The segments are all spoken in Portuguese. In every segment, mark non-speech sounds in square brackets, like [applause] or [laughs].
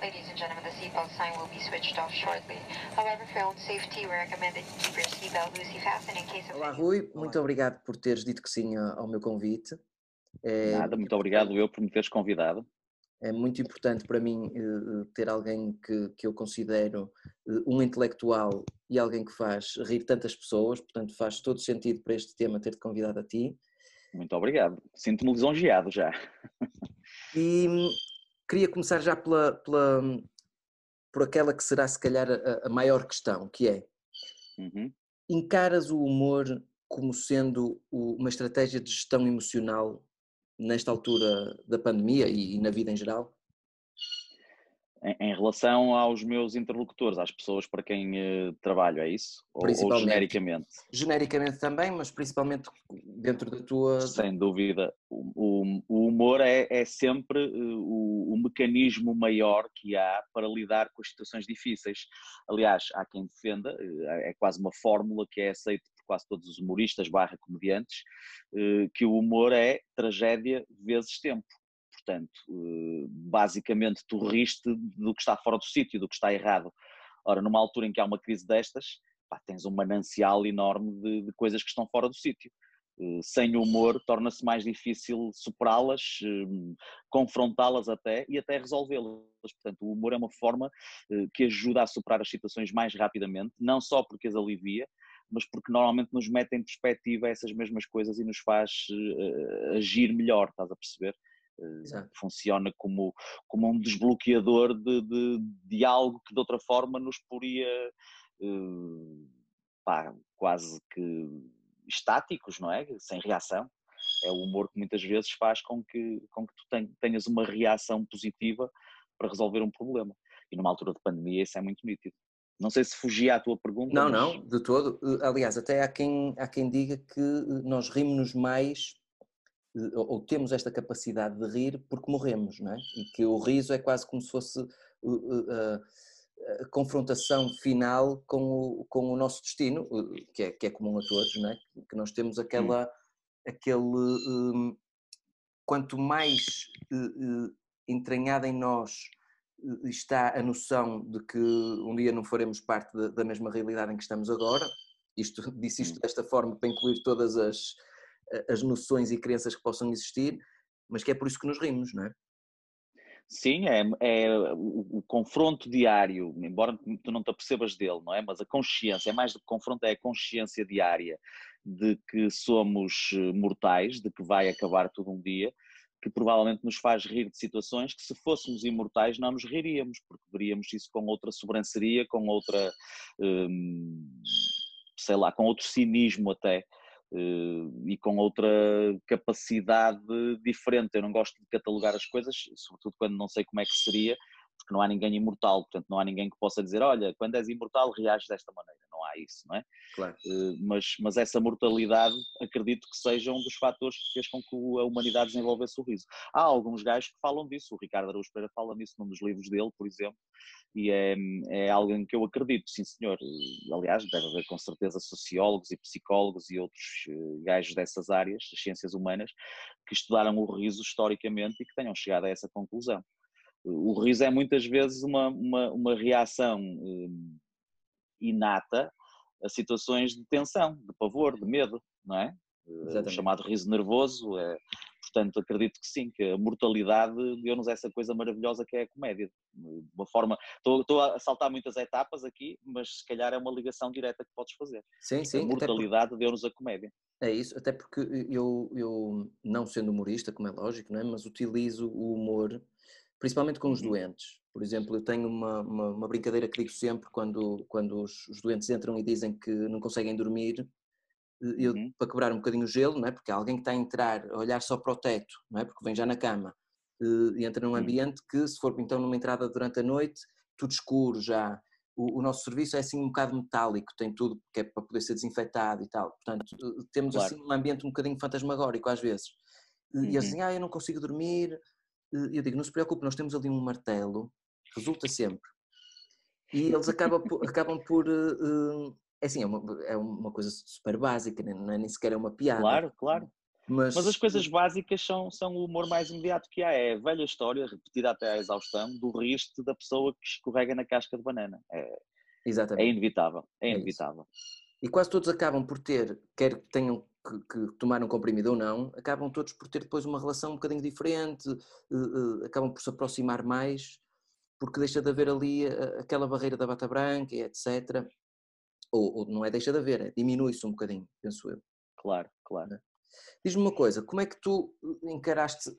Ladies and gentlemen, the seatbelt sign will be switched off shortly. However, for your own safety, we recommend that you keep your seatbelt loosely fastened in case of... Olá, Rui. Muito obrigado por teres dito que sim ao meu convite. É, Nada, muito obrigado eu por me teres convidado. é muito importante para mim eh, ter alguém que, que eu considero eh, um intelectual e alguém que faz rir tantas pessoas, portanto faz todo sentido para este tema ter-te convidado a ti. Muito obrigado. Sinto-me lisonjeado já. E queria começar já pela, pela, por aquela que será se calhar a, a maior questão, que é, Uhum. encaras o humor como sendo o- uma estratégia de gestão emocional nesta altura da pandemia e, e na vida em geral? Em, em relação aos meus interlocutores, às pessoas para quem eh, trabalho, é isso? Ou, ou genericamente? Genericamente também, mas principalmente dentro da tua... Sem dúvida. O, o- humor é, é sempre eh, o, o mecanismo maior que há para lidar com as situações difíceis. Aliás, há quem defenda, eh, é quase uma fórmula que é aceita por quase todos os humoristas barra comediantes, que o humor é tragédia vezes tempo. Portanto, eh, basicamente tu riste do que está fora do sítio, do que está errado. Ora, numa altura em que há uma crise destas, pá, tens um manancial enorme de, de coisas que estão fora do sítio. Eh, Sem humor torna-se mais difícil superá-las, eh, confrontá-las até e até resolvê-las. Portanto, o humor é uma forma que ajuda a superar as situações mais rapidamente, não só porque as alivia, mas porque normalmente nos mete em perspectiva essas mesmas coisas e nos faz agir melhor, estás a perceber? Eh, Exato. Funciona como, como um desbloqueador de, de, de algo que de outra forma nos poria eh, pá, quase que estáticos, não é? Sem reação. É o humor que muitas vezes faz com que, com que tu ten- tenhas uma reação positiva para resolver um problema. E numa altura de pandemia isso é muito nítido. Não sei se fugia à tua pergunta. Não, mas- não, de todo. Eh, Aliás, até há quem, há quem diga que nós rimos mais ou temos esta capacidade de rir porque morremos, não é? E que o riso é quase como se fosse uh, uh, a, a confrontação final com o, com o nosso destino, uh, que é, que é comum a todos, não é? Que nós temos aquela, aquele, um, quanto mais uh, uh, entranhada em nós uh, está a noção de que um dia não faremos parte da, da mesma realidade em que estamos agora, isto, [laughs] disse isto desta forma para incluir todas as, as noções e crenças que possam existir, mas que é por isso que nos rimos, não é? Sim, é, é o, o confronto diário, embora tu não te apercebas dele, não é? Mas a consciência, é mais do que confronto, é a consciência diária de que somos eh, mortais, de que vai acabar tudo um dia, que provavelmente nos faz rir de situações que se fôssemos imortais não nos riríamos, porque veríamos isso com outra sobranceria, com outra, hum, sei lá, com outro cinismo até. Eh, e com outra capacidade diferente. Eu não gosto de catalogar as coisas, sobretudo quando não sei como é que seria, porque não há ninguém imortal, portanto não há ninguém que possa dizer, olha, quando és imortal reages desta maneira. Não há isso, não é? Claro. Eh, Mas, mas essa mortalidade acredito que seja um dos fatores que fez com que a humanidade desenvolvesse o riso. Há alguns gajos que falam disso, o Ricardo Araújo Pereira fala nisso num dos livros dele, por exemplo, e é, é algo em que eu acredito, sim senhor. Aliás, deve haver com certeza sociólogos e psicólogos e outros eh, gajos dessas áreas, das ciências humanas, que estudaram o riso historicamente e que tenham chegado a essa conclusão. O riso é muitas vezes uma, uma, uma reação eh, inata a situações de tensão, de pavor, de medo, não é? Eh, O Exatamente. chamado riso nervoso. É, portanto, acredito que sim, que a mortalidade deu-nos essa coisa maravilhosa que é a comédia. De uma forma, estou, estou a saltar muitas etapas aqui, mas se calhar é uma ligação direta que podes fazer. Sim, a sim, porque- mortalidade deu-nos a comédia. É isso, até porque eu, eu, não sendo humorista, como é lógico, não é? mas utilizo o humor, principalmente com os Uhum. doentes. Por exemplo, eu tenho uma, uma, uma brincadeira que digo sempre quando, quando os, os doentes entram e dizem que não conseguem dormir, eh, eu, Uhum. para quebrar um bocadinho o gelo, não é? porque alguém que está a entrar, a olhar só para o teto, não é? porque vem já na cama, eh, e entra num Hum. ambiente que, se for então numa entrada durante a noite, tudo escuro já, o, nosso serviço é assim um bocado metálico, tem tudo que é para poder ser desinfetado e tal. Portanto, eh, temos Claro. assim um ambiente um bocadinho fantasmagórico às vezes. E Uhum. dizem, ah, eu não consigo dormir. E eu digo, não se preocupe, nós temos ali um martelo, resulta sempre. E [laughs] eles acabam por. acabam por eh, eh, é assim, é uma, é uma coisa super básica, nem- não é nem sequer é uma piada. Claro, claro. Mas, Mas as coisas básicas são, são o humor mais imediato que há. É a velha história, repetida até à exaustão, do riste da pessoa que escorrega na casca de banana. É, Exatamente. é inevitável. É, é inevitável. E quase todos acabam por ter, quer que tenham que, que, tomar um comprimido ou não, acabam todos por ter depois uma relação um bocadinho diferente, uh, uh, acabam por se aproximar mais, porque deixa de haver ali uh, aquela barreira da bata branca, etc. Ou, ou não é deixa de haver, é, diminui-se um bocadinho, penso eu. Claro, claro. É? Diz-me uma coisa, como é que tu encaraste,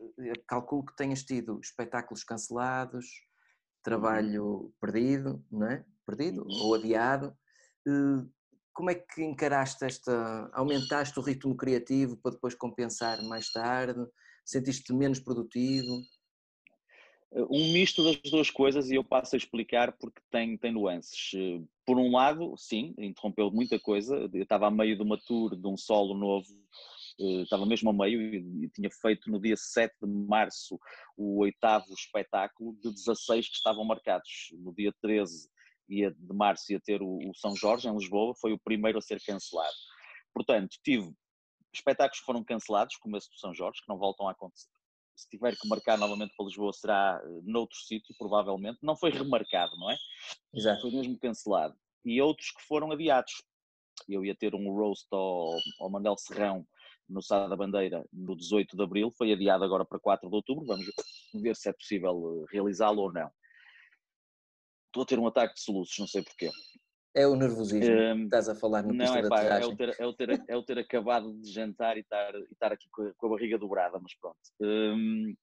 calculo que tenhas tido espetáculos cancelados, uhum. trabalho perdido, não é? Perdido ou adiado. Como é que encaraste esta, aumentaste o ritmo criativo para depois compensar mais tarde? Sentiste-te menos produtivo? Um misto das duas coisas e eu passo a explicar porque tem, tem nuances. Por um lado, sim, interrompeu muita coisa. Eu estava a meio de uma tour de um solo novo eh, estava mesmo ao meio e, tinha feito no dia 7 de março o oitavo espetáculo de 16 que estavam marcados. No dia 13 ia, de março ia ter o, o São Jorge em Lisboa, foi o primeiro a ser cancelado. Portanto, tive espetáculos que foram cancelados, como esse do São Jorge, que não voltam a acontecer. Se tiver que marcar novamente para Lisboa, será eh, noutro sítio, provavelmente. Não foi remarcado, não é? Exato. Foi mesmo cancelado. E outros que foram adiados. Eu ia ter um roast ao, ao Mandel Serrão no Sá da Bandeira no 18 de Abril, foi adiado agora para 4 de Outubro. Vamos ver se é possível eh, realizá-lo ou não. Estou a ter um ataque de soluços, não sei porquê. É o nervosismo um, que estás a falar no Não, é pá, é o, ter, é, o ter, é o ter acabado de jantar e estar, e estar aqui com a, com a barriga dobrada, mas pronto. Um,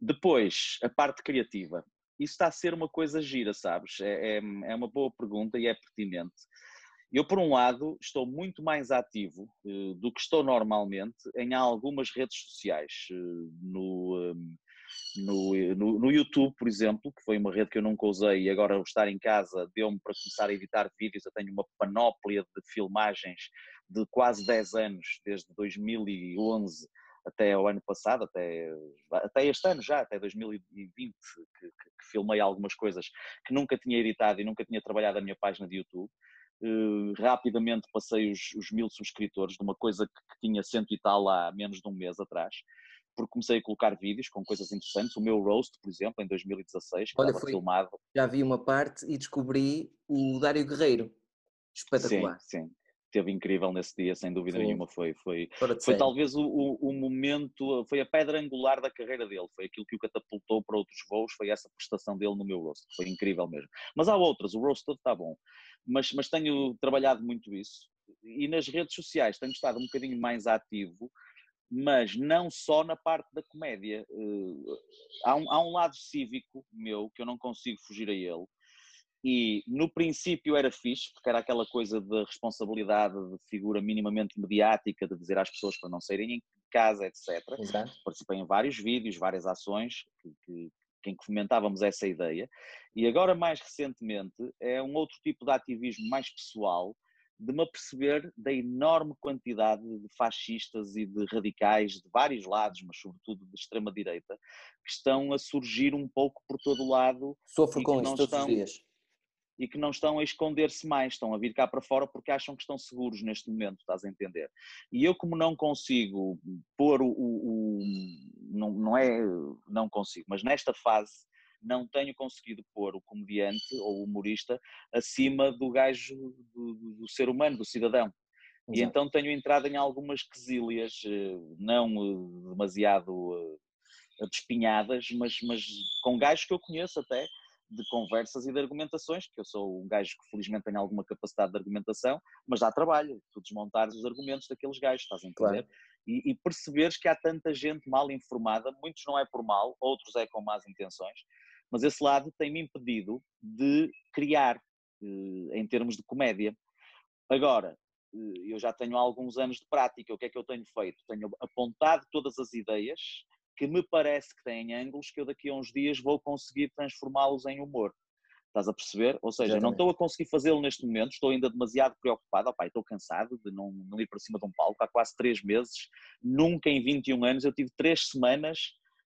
depois, a parte criativa. Isso está a ser uma coisa gira, sabes? É, é, é uma boa pergunta e é pertinente. Eu, por um lado, estou muito mais ativo uh, do que estou normalmente em algumas redes sociais. Uh, no, um, no, no, no, YouTube, por exemplo, que foi uma rede que eu nunca usei e agora estar em casa deu-me para começar a editar vídeos. Eu tenho uma panóplia de filmagens de quase 10 anos, desde 2011 até o ano passado, até, até este ano já, até 2020, que, que, que filmei algumas coisas que nunca tinha editado e nunca tinha trabalhado na minha página de YouTube. Uh, rapidamente passei os, os, mil subscritores de uma coisa que, que tinha cento e tal há menos de um mês atrás porque comecei a colocar vídeos com coisas interessantes. O meu roast, por exemplo, em 2016, que Olha, foi, filmado. Já vi uma parte e descobri o Dário Guerreiro. Espetacular. Sim, sim. Teve incrível nesse dia, sem dúvida foi. nenhuma. Foi, foi, foi talvez o, o, o, momento, foi a pedra angular da carreira dele. Foi aquilo que o catapultou para outros voos. Foi essa prestação dele no meu roast. Foi incrível mesmo. Mas há outras, o roast todo está bom. Mas, mas tenho trabalhado muito isso. E nas redes sociais tenho estado um bocadinho mais ativo mas não só na parte da comédia. Eh, há um, há um lado cívico meu que eu não consigo fugir a ele. E no princípio era fixe, porque era aquela coisa de responsabilidade de figura minimamente mediática, de dizer às pessoas para não saírem em casa, etc. Exato. Participei em vários vídeos, várias ações que, que, em que fomentávamos essa ideia. E agora, mais recentemente, é um outro tipo de ativismo mais pessoal, de me aperceber da enorme quantidade de fascistas e de radicais de vários lados, mas sobretudo de extrema-direita, que estão a surgir um pouco por todo o lado. Sofro com isso todos estão, os dias. E que não estão a esconder-se mais, estão a vir cá para fora porque acham que estão seguros neste momento, estás a entender? E eu, como não consigo pôr o. o, o não, não é. Não consigo, mas nesta fase não tenho conseguido pôr o comediante ou o humorista acima do gajo do, do, ser humano, do cidadão. Exato. E então tenho entrado em algumas quesilhas, eh, não eh, demasiado eh, despinhadas, mas, mas com gajos que eu conheço até, de conversas e de argumentações, que eu sou um gajo que felizmente tem alguma capacidade de argumentação, mas dá trabalho, tu desmontares os argumentos daqueles gajos, estás a entender? Claro. E, e, perceberes que há tanta gente mal informada, muitos não é por mal, outros é com más intenções, mas esse lado tem-me impedido de criar eh, em termos de comédia. Agora, eh, eu já tenho alguns anos de prática, o que é que eu tenho feito? Tenho apontado todas as ideias que me parece que têm ângulos que eu daqui a uns dias vou conseguir transformá-los em humor. Estás a perceber? Ou seja, Exatamente. não estou a conseguir fazê-lo neste momento, estou ainda demasiado preocupado, opa, estou cansado de não, não ir para cima de um palco há quase três meses, nunca em 21 anos eu tive três semanas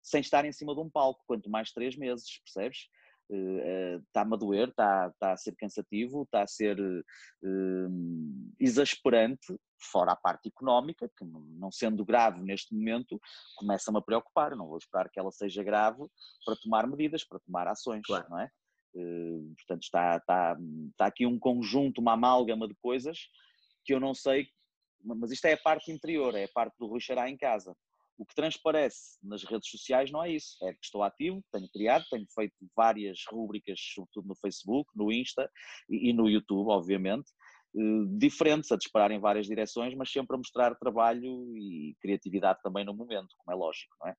sem estar em cima de um palco, quanto mais três meses, percebes? está-me a doer, está, está a ser cansativo, está a ser uh, exasperante, fora a parte económica, que não sendo grave neste momento, começa-me a preocupar. Eu não vou esperar que ela seja grave para tomar medidas, para tomar ações, claro. não é? Uh, portanto, está, está, está aqui um conjunto, uma amálgama de coisas que eu não sei, mas isto é a parte interior, é a parte do Rui Xará em casa. O que transparece nas redes sociais não é isso, é que estou ativo, tenho criado, tenho feito várias rúbricas, sobretudo no Facebook, no Insta e, no YouTube, obviamente, eh, diferentes, a disparar em várias direções, mas sempre a mostrar trabalho e criatividade também no momento, como é lógico, não é?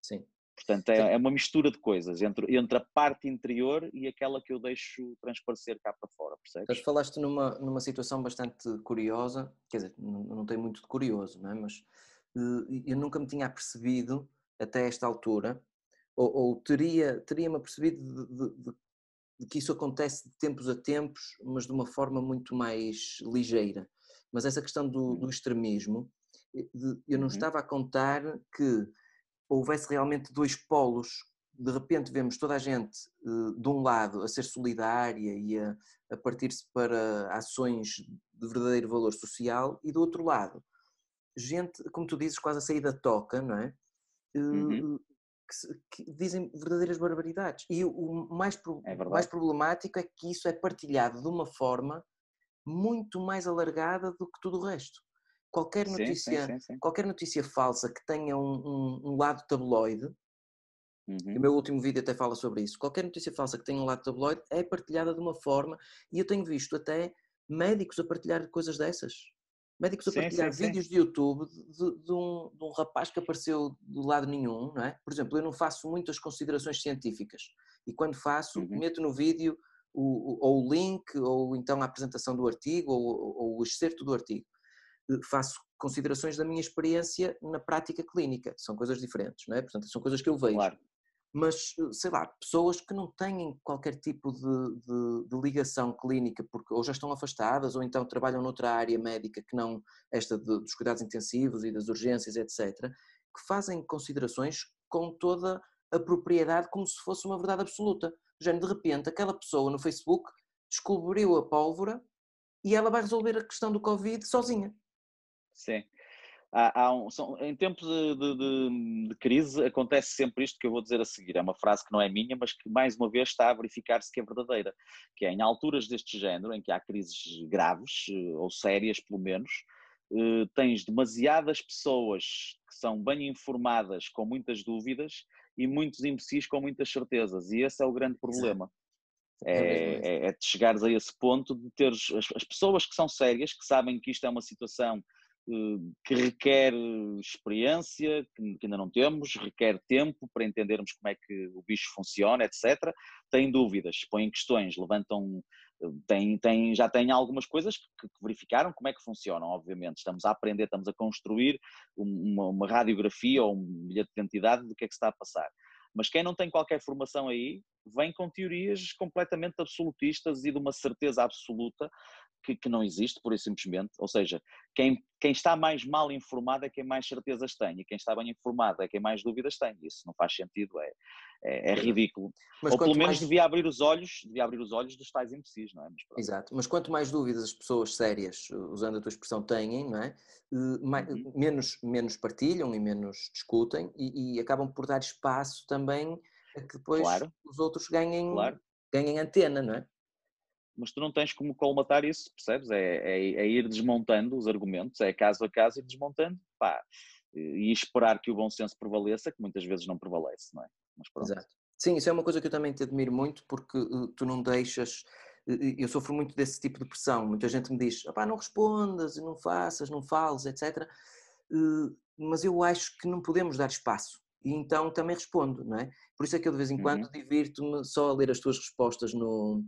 Sim. Portanto, é, é, uma mistura de coisas entre, entre a parte interior e aquela que eu deixo transparecer cá para fora, percebes? Mas falaste numa, numa situação bastante curiosa, quer dizer, não, não tem muito de curioso, não é? Mas eu nunca me tinha percebido até esta altura, ou, ou teria, teria-me apercebido de, de, de, de, que isso acontece de tempos a tempos, mas de uma forma muito mais ligeira. Mas essa questão do, do uhum. extremismo, eu não uhum. estava a contar que houvesse realmente dois polos. De repente vemos toda a gente eh, de um lado a ser solidária e a, a partir-se para ações de verdadeiro valor social e do outro lado, gente, como tu dizes, quase a sair da toca, não é? Eh, uhum. Que, que, dizem verdadeiras barbaridades. E o mais, é mais problemático é que isso é partilhado de uma forma muito mais alargada do que tudo o resto. Qualquer notícia, sim, sim, sim, qualquer notícia falsa que tenha um, um, um lado tabloide, uhum. o meu último vídeo até fala sobre isso, qualquer notícia falsa que tenha um lado tabloide é partilhada de uma forma, e eu tenho visto até médicos a partilhar coisas dessas. Médicos a partilhar vídeos de YouTube de, de, um, de um rapaz que apareceu do lado nenhum, não é? Por exemplo, eu não faço muitas considerações científicas e quando faço, uhum. meto no vídeo o, ou o link, ou então a apresentação do artigo, ou, ou o excerto do artigo faço considerações da minha experiência na prática clínica, são coisas diferentes, não é? Portanto, são coisas que eu vejo. Claro. Mas, sei lá, pessoas que não têm qualquer tipo de, de, de, ligação clínica, porque ou já estão afastadas, ou então trabalham noutra área médica que não esta de, dos cuidados intensivos e das urgências, etc., que fazem considerações com toda a propriedade como se fosse uma verdade absoluta. Já de repente, aquela pessoa no Facebook descobriu a pólvora e ela vai resolver a questão do Covid sozinha. Sim. Há, há um, são, em tempos de, de, de, crise acontece sempre isto que eu vou dizer a seguir. É uma frase que não é minha, mas que mais uma vez está a verificar-se que é verdadeira. Que é em alturas deste género, em que há crises graves, eh, ou sérias pelo menos, eh, tens demasiadas pessoas que são bem informadas com muitas dúvidas e muitos imbecis com muitas certezas. E esse é o grande problema. É, é, é, de chegares a esse ponto de teres as, as pessoas que são sérias, que sabem que isto é uma situação que requer experiência, que ainda não temos, requer tempo para entendermos como é que o bicho funciona, etc. Têm dúvidas, põem questões, levantam, têm, já têm algumas coisas que, que, verificaram como é que funcionam, obviamente. Estamos a aprender, estamos a construir uma, uma radiografia ou um bilhete de identidade do que é que está a passar. Mas quem não tem qualquer formação aí, vem com teorias completamente absolutistas e de uma certeza absoluta que, que, não existe, pura e simplesmente. Ou seja, quem, quem está mais mal informado é quem mais certezas tem, e quem está bem informado é quem mais dúvidas tem. Isso não faz sentido, é, é, é ridículo. Mas Ou pelo menos mais... devia abrir os olhos, devia abrir os olhos dos tais imbecis, não é? Mas, Exato, mas quanto mais dúvidas as pessoas sérias, usando a tua expressão, têm, não é? Eh, mais, uhum. menos, menos partilham e menos discutem e, e, acabam por dar espaço também a que depois claro. os outros ganhem, claro. ganhem antena, não é? Mas tu não tens como colmatar isso, percebes? É, é, é, ir desmontando os argumentos, é caso a caso ir desmontando, pá, e esperar que o bom senso prevaleça, que muitas vezes não prevalece, não é? Exato. Sim, isso é uma coisa que eu também te admiro muito, porque uh, tu não deixas. Uh, eu sofro muito desse tipo de pressão. Muita gente me diz: não respondas, não faças, não fales, etc. Uh, mas eu acho que não podemos dar espaço. E então também respondo, não é? Por isso é que eu de vez em quando uhum. divirto-me só a ler as tuas respostas no,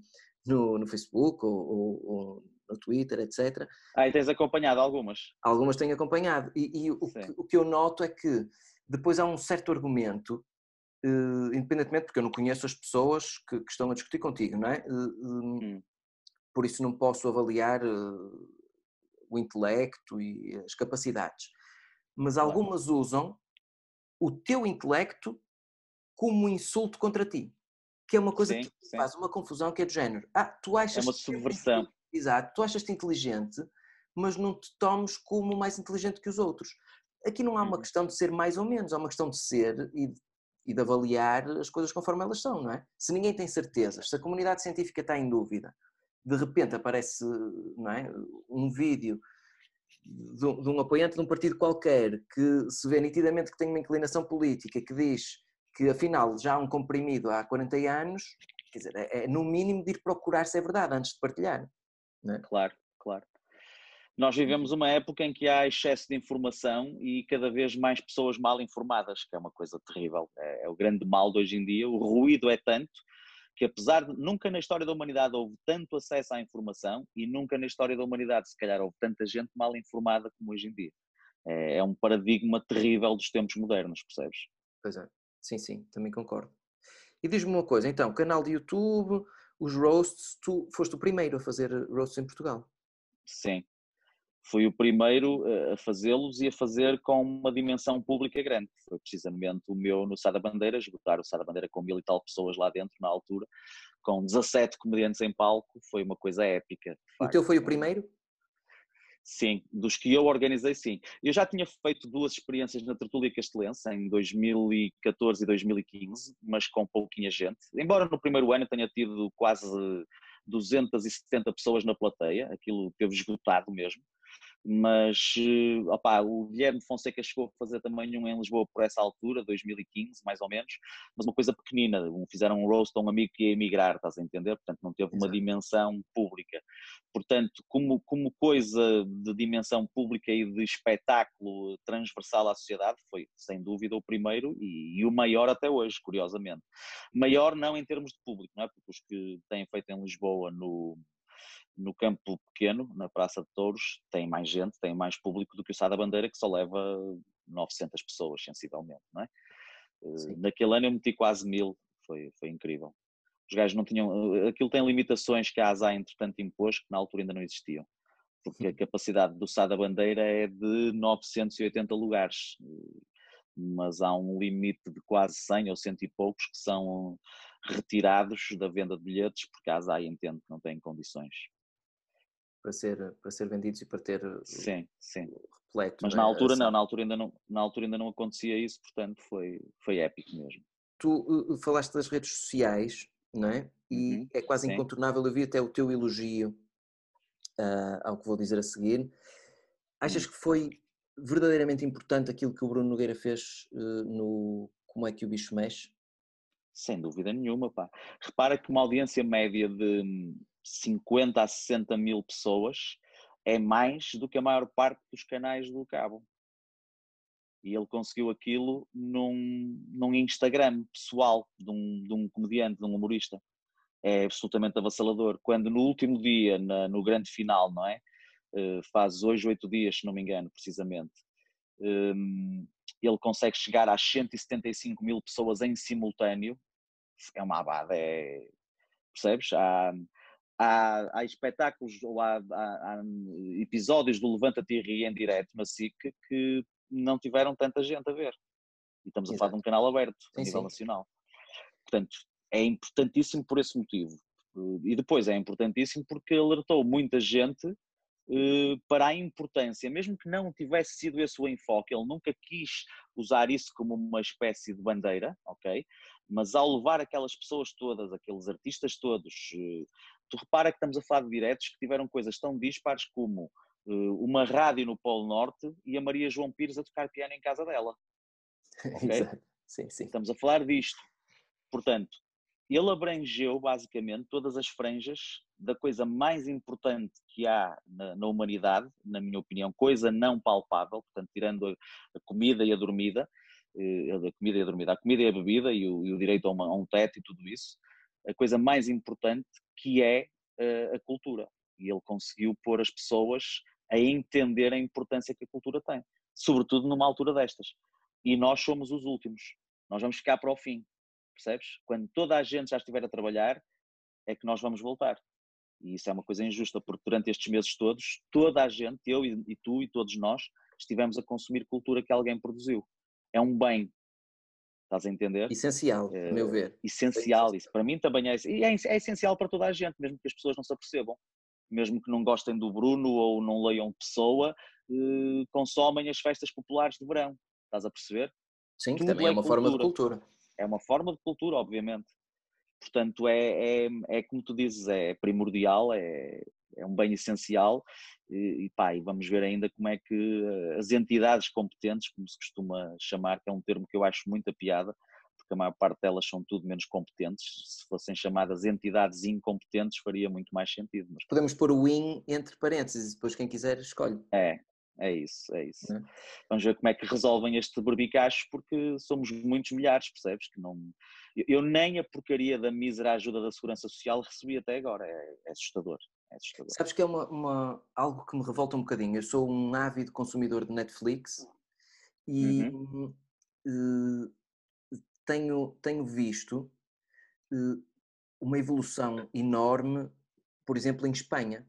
no, no Facebook ou, ou, ou, no Twitter, etc. Ah, e tens acompanhado algumas? Algumas tenho acompanhado. E, e o, que, o, que, eu noto é que depois há um certo argumento, uh, independentemente, porque eu não conheço as pessoas que, que estão a discutir contigo, não é? Uh, hum. Por isso não posso avaliar uh, o intelecto e as capacidades. Mas algumas usam o teu intelecto como insulto contra ti. Que é uma coisa Sim, que sim. faz uma confusão que é do género. Ah, tu achas É uma subversão. Exato, tu achas-te inteligente, mas não te tomes como mais inteligente que os outros. Aqui não há uma Uhum. questão de ser mais ou menos, há uma questão de ser e, de- e de avaliar as coisas conforme elas são, não é? Se ninguém tem certezas, se a comunidade científica está em dúvida, de repente aparece não é, um vídeo de de um apoiante de um partido qualquer que se vê nitidamente que tem uma inclinação política que diz que afinal já há um comprimido há 40 anos, quer dizer, é, é no mínimo de ir procurar se é verdade antes de partilhar. Claro, claro. Nós vivemos uma época em que há excesso de informação e cada vez mais pessoas mal informadas, que é uma coisa terrível. É, é o grande mal de hoje em dia. O ruído é tanto que, apesar de nunca na história da humanidade houve tanto acesso à informação e nunca na história da humanidade, se calhar, houve tanta gente mal informada como hoje em dia. É, é um paradigma terrível dos tempos modernos, percebes? Pois é, sim, sim, também concordo. E diz-me uma coisa, então, canal de YouTube, os roasts, tu foste o primeiro a fazer roasts em Portugal. Sim. Fui o primeiro eh, a fazê-los e a fazer com uma dimensão pública grande. Foi precisamente o meu no Sada Bandeira, esgotar o Sada Bandeira com mil e tal pessoas lá dentro, na altura, com 17 comediantes em palco, foi uma coisa épica. O teu foi o primeiro? Sim, dos que eu organizei, sim. Eu já tinha feito duas experiências na Tertúlia Castelense, em 2014 e 2015, mas com pouquinha gente. Embora no primeiro ano tenha tido quase 270 pessoas na plateia, aquilo teve esgotado mesmo. Mas eh, opá, o Guilherme Fonseca chegou a fazer também um em Lisboa por essa altura, 2015, mais ou menos, mas uma coisa pequenina. Fizeram um roast a um amigo que ia emigrar, estás a entender? Portanto, não teve uma Exato. dimensão pública. Portanto, como, como coisa de dimensão pública e de espetáculo transversal à sociedade, foi sem dúvida o primeiro e, e o maior até hoje, curiosamente. Maior não em termos de público, não é? Porque os que têm feito em Lisboa no, no campo pequeno, na Praça de Touros, tem mais gente, tem mais público do que o Sá da Bandeira, que só leva 900 pessoas, sensivelmente, não é? Eh, Sim. Naquele ano eu meti quase mil, foi, foi incrível. Os gajos não tinham. eh, Aquilo tem limitações que a ASA, entretanto, impôs, que na altura ainda não existiam. Porque a capacidade do Sá da Bandeira é de 980 lugares. eh, Mas há um limite de quase 100 ou cento e poucos que são retirados da venda de bilhetes porque a ASA entende que não tem condições. Para ser, para ser vendidos e para ter uh, Sim, sim. repleto. Mas não é, na altura não, na altura ainda não, na altura ainda não acontecia isso, portanto foi, foi épico mesmo. Tu uh, falaste das redes sociais, não é? E Uhum, é quase sim. incontornável, eu vi até o teu elogio ah, ao que vou dizer a seguir. Achas Hum. que foi verdadeiramente importante aquilo que o Bruno Nogueira fez uh, no Como é que o bicho mexe? Sem dúvida nenhuma, pá. Repara que uma audiência média de 50 a 60 mil pessoas é mais do que a maior parte dos canais do cabo. E ele conseguiu aquilo num, num Instagram pessoal de um, de um comediante, de um humorista. É absolutamente avassalador. Quando no último dia, na- no grande final, não é? Eh, faz hoje oito dias, se não me engano, precisamente. hum, ele consegue chegar às 175 mil pessoas em simultâneo. É uma abada, é, percebes? Há, há, há espetáculos ou há, há- há episódios do Levanta-te e Ri em direto na SIC que não tiveram tanta gente a ver. E estamos a falar de um canal aberto a Sim, nível sim. nacional. Portanto, é importantíssimo por esse motivo. E depois é importantíssimo porque alertou muita gente eh, para a importância, mesmo que não tivesse sido esse o enfoque, ele nunca quis usar isso como uma espécie de bandeira, ok? Mas ao levar aquelas pessoas todas, aqueles artistas todos, eh, tu repara que estamos a falar de diretos que tiveram coisas tão dispares como eh, uma rádio no Polo Norte e a Maria João Pires a tocar piano em casa dela. [laughs] Ok. Exato. Sim, sim. Estamos a falar disto. Portanto, ele abrangeu basicamente todas as franjas da coisa mais importante que há na, na humanidade, na minha opinião, coisa não palpável, portanto, tirando a, a comida e a dormida, eh, a comida e a dormida, a comida e a bebida e o, e o direito a, uma- a um teto e tudo isso, a coisa mais importante que é eh, a cultura. E ele conseguiu pôr as pessoas a entender a importância que a cultura tem, sobretudo numa altura destas. E nós somos os últimos. Nós vamos ficar para o fim, percebes? Quando toda a gente já estiver a trabalhar, é que nós vamos voltar. E isso é uma coisa injusta, porque durante estes meses todos, toda a gente, eu e, e tu e todos nós, estivemos a consumir cultura que alguém produziu. É um bem. Estás a entender? Essencial, a meu ver. Essencial, isso para mim também é, e é, é essencial para toda a gente, mesmo que as pessoas não se apercebam mesmo que não gostem do Bruno ou não leiam Pessoa, eh, consomem as festas populares de verão. Estás a perceber? Sim, que também é, é uma cultura. forma de cultura. É uma forma de cultura, obviamente. Portanto, é, é, é como tu dizes, é primordial, é, é um bem essencial e, e, pá, e vamos ver ainda como é que eh, as entidades competentes, como se costuma chamar, que é um termo que eu acho muito a piada, porque a maior parte delas são tudo menos competentes. Se fossem chamadas entidades incompetentes, faria muito mais sentido. Mas... Podemos pôr o in entre parênteses e depois quem quiser escolhe. É, é isso, é isso. É? Vamos ver como é que resolvem este berbicacho, porque somos muitos milhares, percebes? Que não... Eu nem a porcaria da mísera ajuda da Segurança Social recebi até agora, é, é assustador. É. Sabes que é uma, uma, algo que me revolta um bocadinho. Eu sou um ávido consumidor de Netflix e uhum. uh, tenho, tenho visto uh, uma evolução enorme, por exemplo, em Espanha.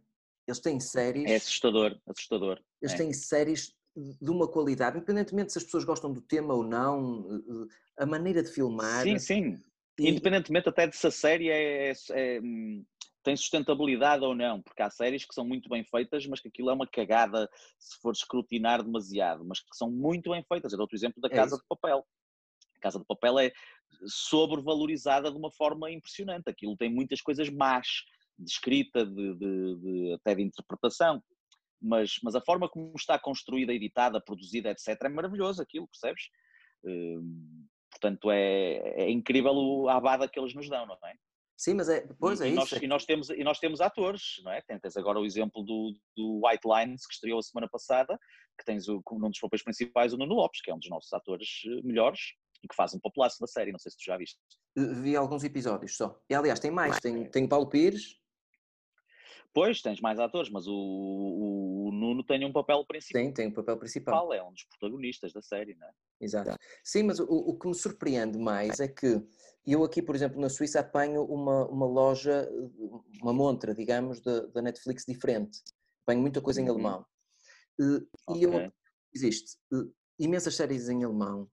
Eles têm séries. É assustador, assustador. Eles é. têm séries de uma qualidade, independentemente se as pessoas gostam do tema ou não, a maneira de filmar. Sim, sim. E... Independentemente até de se a série é, é, é, hum, tem sustentabilidade ou não, porque há séries que são muito bem feitas, mas que aquilo é uma cagada se for escrutinar demasiado, mas que são muito bem feitas. Eu dou o exemplo da é Casa de Papel. A Casa de Papel é sobrevalorizada de uma forma impressionante. Aquilo tem muitas coisas más, de escrita, de, de, de, até de interpretação. Mas, mas a forma como está construída, editada, produzida, etc., é maravilhoso aquilo, percebes? Hum, portanto, é, é incrível a abada que eles nos dão, não é? Sim, mas é, pois é e, nós, isso. E nós, temos, e nós temos atores, não é? Tens agora o exemplo do, do White Lines, que estreou a semana passada, que tens o, um dos papéis principais o Nuno Lopes, que é um dos nossos atores eh, melhores, e que faz um populaço da série, não sei se tu já viste. Vi alguns episódios só. E aliás, tem mais, tem, tem Paulo Pires. Pois, tens mais atores, mas o, o, o Nuno tem um papel principal. Tem, tem um papel principal. É um dos protagonistas da série, não é? Exato. Sim, mas o, o que me surpreende mais é que eu aqui, por exemplo, na Suíça apanho uma, uma loja, uma montra, digamos, da Netflix diferente. Apanho muita coisa em uhum. alemão. Uh, okay. E eu, existe uh, imensas séries em alemão,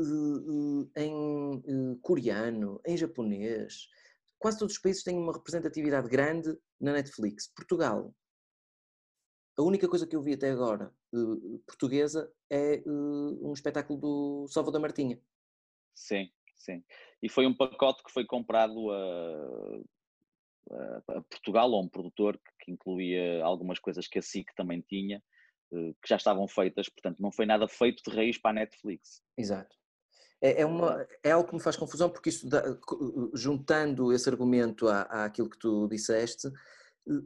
uh, em coreano, em japonês. Quase todos os países têm uma representatividade grande na Netflix. Portugal, a única coisa que eu vi até agora portuguesa é um espetáculo do Salvador Martinha. Sim, sim. E foi um pacote que foi comprado a, a, Portugal, a um produtor que, que, incluía algumas coisas que a SIC também tinha, que já estavam feitas, portanto não foi nada feito de raiz para a Netflix. Exato. É, é, uma, é algo que me faz confusão, porque isso, dá, juntando esse argumento à, àquilo que tu disseste,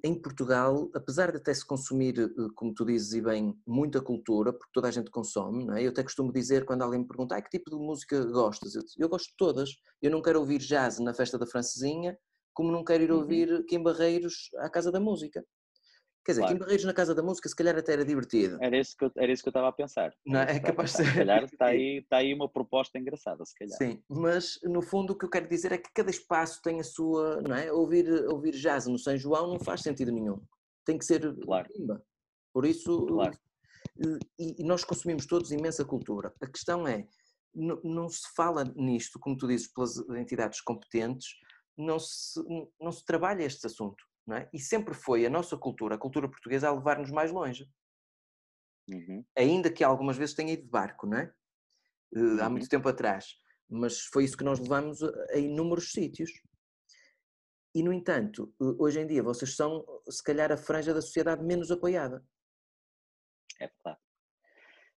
em Portugal, apesar de até se consumir, como tu dizes e bem, muita cultura, porque toda a gente consome, não é? eu até costumo dizer quando alguém me pergunta ah, que tipo de música gostas? Eu, eu gosto de todas. Eu não quero ouvir jazz na festa da francesinha, como não quero ir uhum. ouvir uhum. Kim Barreiros à Casa da Música. Quer dizer, claro. Kim Barreiros na Casa da Música se calhar até era divertido. Era isso que eu, era isso que eu estava a pensar. Não, é capaz de ser. Se calhar está aí, está aí uma proposta engraçada, se calhar. Sim, mas no fundo o que eu quero dizer é que cada espaço tem a sua, não é? Ouvir, ouvir jazz no São João não faz sentido nenhum. Tem que ser claro. Por isso, claro. e, e nós consumimos todos imensa cultura. A questão é, não, não se fala nisto, como tu dizes, pelas entidades competentes, não se, não se trabalha este assunto é? E sempre foi a nossa cultura, a cultura portuguesa, a levar-nos mais longe. Uhum. Ainda que algumas vezes tenha ido de barco, não é? Uhum. Há muito tempo atrás. Mas foi isso que nós levamos a inúmeros sítios. E, no entanto, hoje em dia vocês são, se calhar, a franja da sociedade menos apoiada. É verdade.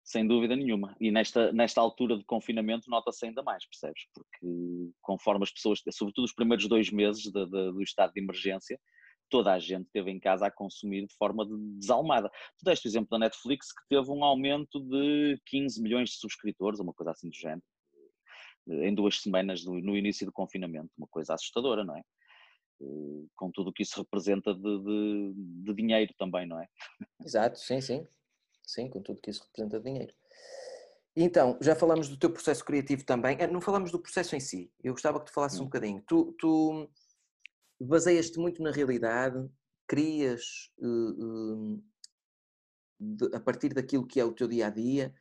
Sem dúvida nenhuma. E nesta, nesta altura de confinamento nota-se ainda mais, percebes? Porque conforme as pessoas, sobretudo os primeiros dois meses de, de, do estado de emergência, toda a gente teve em casa a consumir de forma desalmada. Tu deste o exemplo da Netflix que teve um aumento de 15 milhões de subscritores, uma coisa assim do género, em duas semanas no, início do confinamento, uma coisa assustadora, não é? Eh, com tudo o que isso representa de, de, de dinheiro também, não é? Exato, sim, sim. Sim, com tudo que isso representa de dinheiro. Então, já falamos do teu processo criativo também. Eh, não falamos do processo em si. Eu gostava que tu falasses hum. um bocadinho. Tu, tu baseias-te muito na realidade, crias uh, uh, de, a partir daquilo que é o teu dia a dia,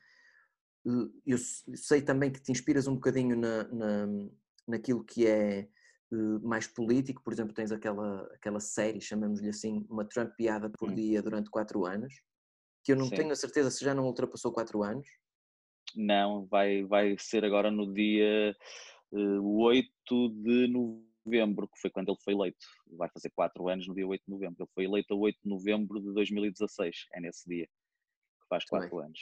eu sei também que te inspiras um bocadinho na, na, naquilo que é mais político, por exemplo, tens aquela, aquela série, chamamos-lhe assim, uma Trumpiada por hum. dia durante quatro anos, que eu não Sim. tenho a certeza se já não ultrapassou quatro anos. Não, vai, vai ser agora no dia uh, 8 de novembro, que foi quando ele foi eleito. Vai fazer quatro anos no dia 8 de novembro. Ele foi eleito a 8 de novembro de 2016, é nesse dia, que faz quatro anos.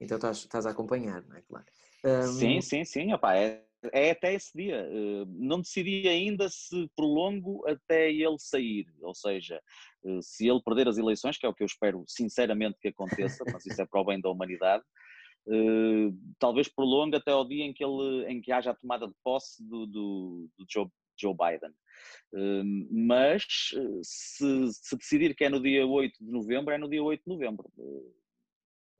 Então estás, estás a acompanhar, não é? Claro. Um... Sim, sim, sim. Opa, é, é até esse dia. Eh, não decidi ainda se prolongo até ele sair, ou seja, eh, se ele perder as eleições, que é o que eu espero sinceramente que aconteça, mas isso é para o bem da humanidade, eh, talvez prolongue até ao dia em que, ele, em que haja a tomada de posse do, do, do Joe, Joe Biden. Mas se, se decidir que é no dia 8 de novembro, é no dia 8 de novembro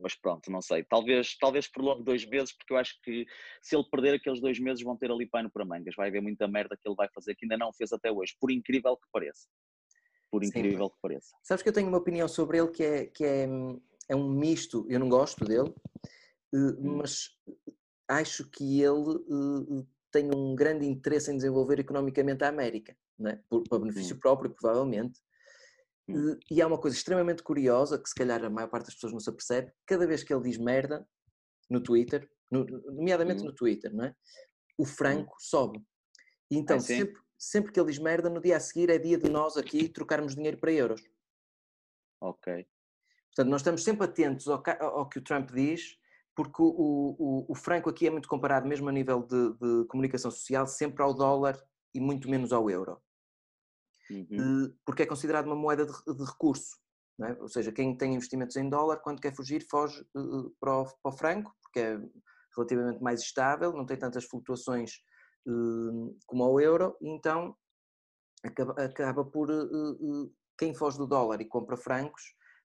mas pronto, não sei. Talvez, talvez prolongue dois meses, porque eu acho que se ele perder aqueles dois meses vão ter ali pano para mangas. Vai haver muita merda que ele vai fazer que ainda não fez até hoje, por incrível que pareça. Por incrível Sim. que pareça. Sabes que eu tenho uma opinião sobre ele que é, que é, é um misto, eu não gosto dele, eh, hum. mas acho que ele eh, tem um grande interesse em desenvolver economicamente a América, é? por, para benefício próprio, provavelmente Hum. E há uma coisa extremamente curiosa que se calhar a maior parte das pessoas não se apercebe, cada vez que ele diz merda no Twitter, no, nomeadamente hum. no Twitter, não é? O franco sobe. E então, ah, sempre, sempre que ele diz merda, no dia a seguir é dia de nós aqui trocarmos dinheiro para euros. Ok. Portanto, nós estamos sempre atentos ao, ao que o Trump diz, porque o, o, o, franco aqui é muito comparado, mesmo a nível de, de comunicação social, sempre ao dólar e muito menos ao euro uhum. Eh, porque é considerado uma moeda de, de recurso. É? Ou seja, quem tem investimentos em dólar, quando quer fugir, foge eh, para o, para o franco, porque é relativamente mais estável, não tem tantas flutuações como o euro, e então acaba, acaba por quem foge do dólar e compra francos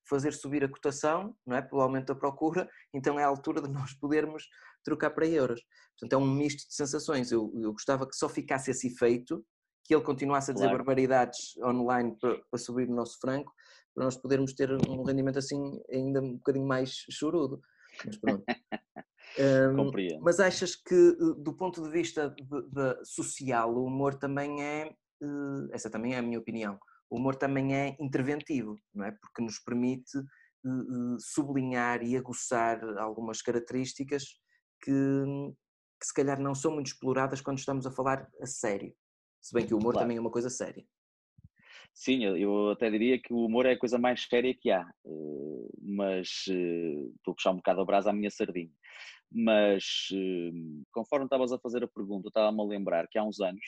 fazer subir a cotação, não é? Pelo aumento da procura, então é a altura de nós podermos trocar para euros. Portanto, é um misto de sensações. Eu, eu gostava que só ficasse esse efeito que ele continuasse a dizer claro. barbaridades online para, para, subir o nosso franco, para nós podermos ter um rendimento assim ainda um bocadinho mais chorudo. Mas pronto. [laughs] um, mas achas que, eh, do ponto de vista de, de social, o humor também é, eh, essa também é a minha opinião, o humor também é interventivo, não é? Porque nos permite eh, sublinhar e aguçar algumas características que, que se calhar não são muito exploradas quando estamos a falar a sério. Se bem que o humor claro. também é uma coisa séria. Sim, eu até diria que o humor é a coisa mais séria que há, eh, mas eh, estou a puxar um bocado a brasa à minha sardinha. Mas eh, conforme estavas a fazer a pergunta, estava-me a lembrar que há uns anos